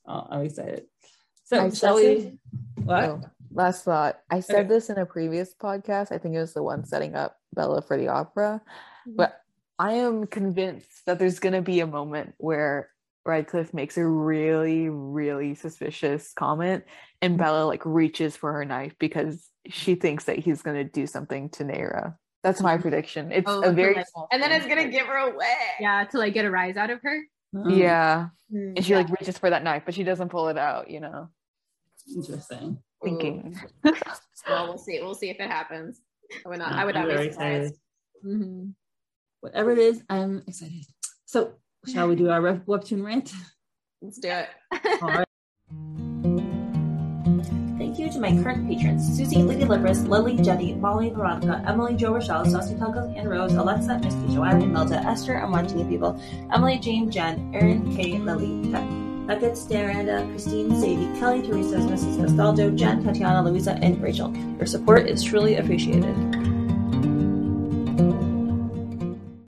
Oh, I'm excited. So I shall said we? What? Oh, last thought. I said Okay. this in a previous podcast. I think it was the one setting up Bella for the opera. But I am convinced that there's going to be a moment where Redcliff makes a really, really suspicious comment and mm-hmm. Bella like reaches for her knife because she thinks that he's going to do something to Neyra. That's my mm-hmm. prediction. It's Oh, a very small And then it's gonna give her away. Yeah, to like get a rise out of her. Oh, yeah. Mm, And she like reaches for that knife, but she doesn't pull it out, you know, Interesting. Thinking. Well, we'll see. We'll see if it happens. I would not. I would not be very surprised. excited. Whatever it is, I'm excited. So shall we do our webtoon rant? Let's do it. All right. Thank you to my current patrons Susie, Lady Libris, Lily, Jenny, Molly, Veronica, Emily, Joe Rochelle, Saucy Tuggles, and Rose, Alexa, Misty, Joanne, Imelda, Esther, and Monty people, Emily, Jane, Jen, Erin, Kay, Lily, Kat, Beckett, Staranda, Christine, Sadie, Kelly, Teresa, Mrs. Castaldo, Jen, Tatiana, Louisa, and Rachel. Your support is truly appreciated.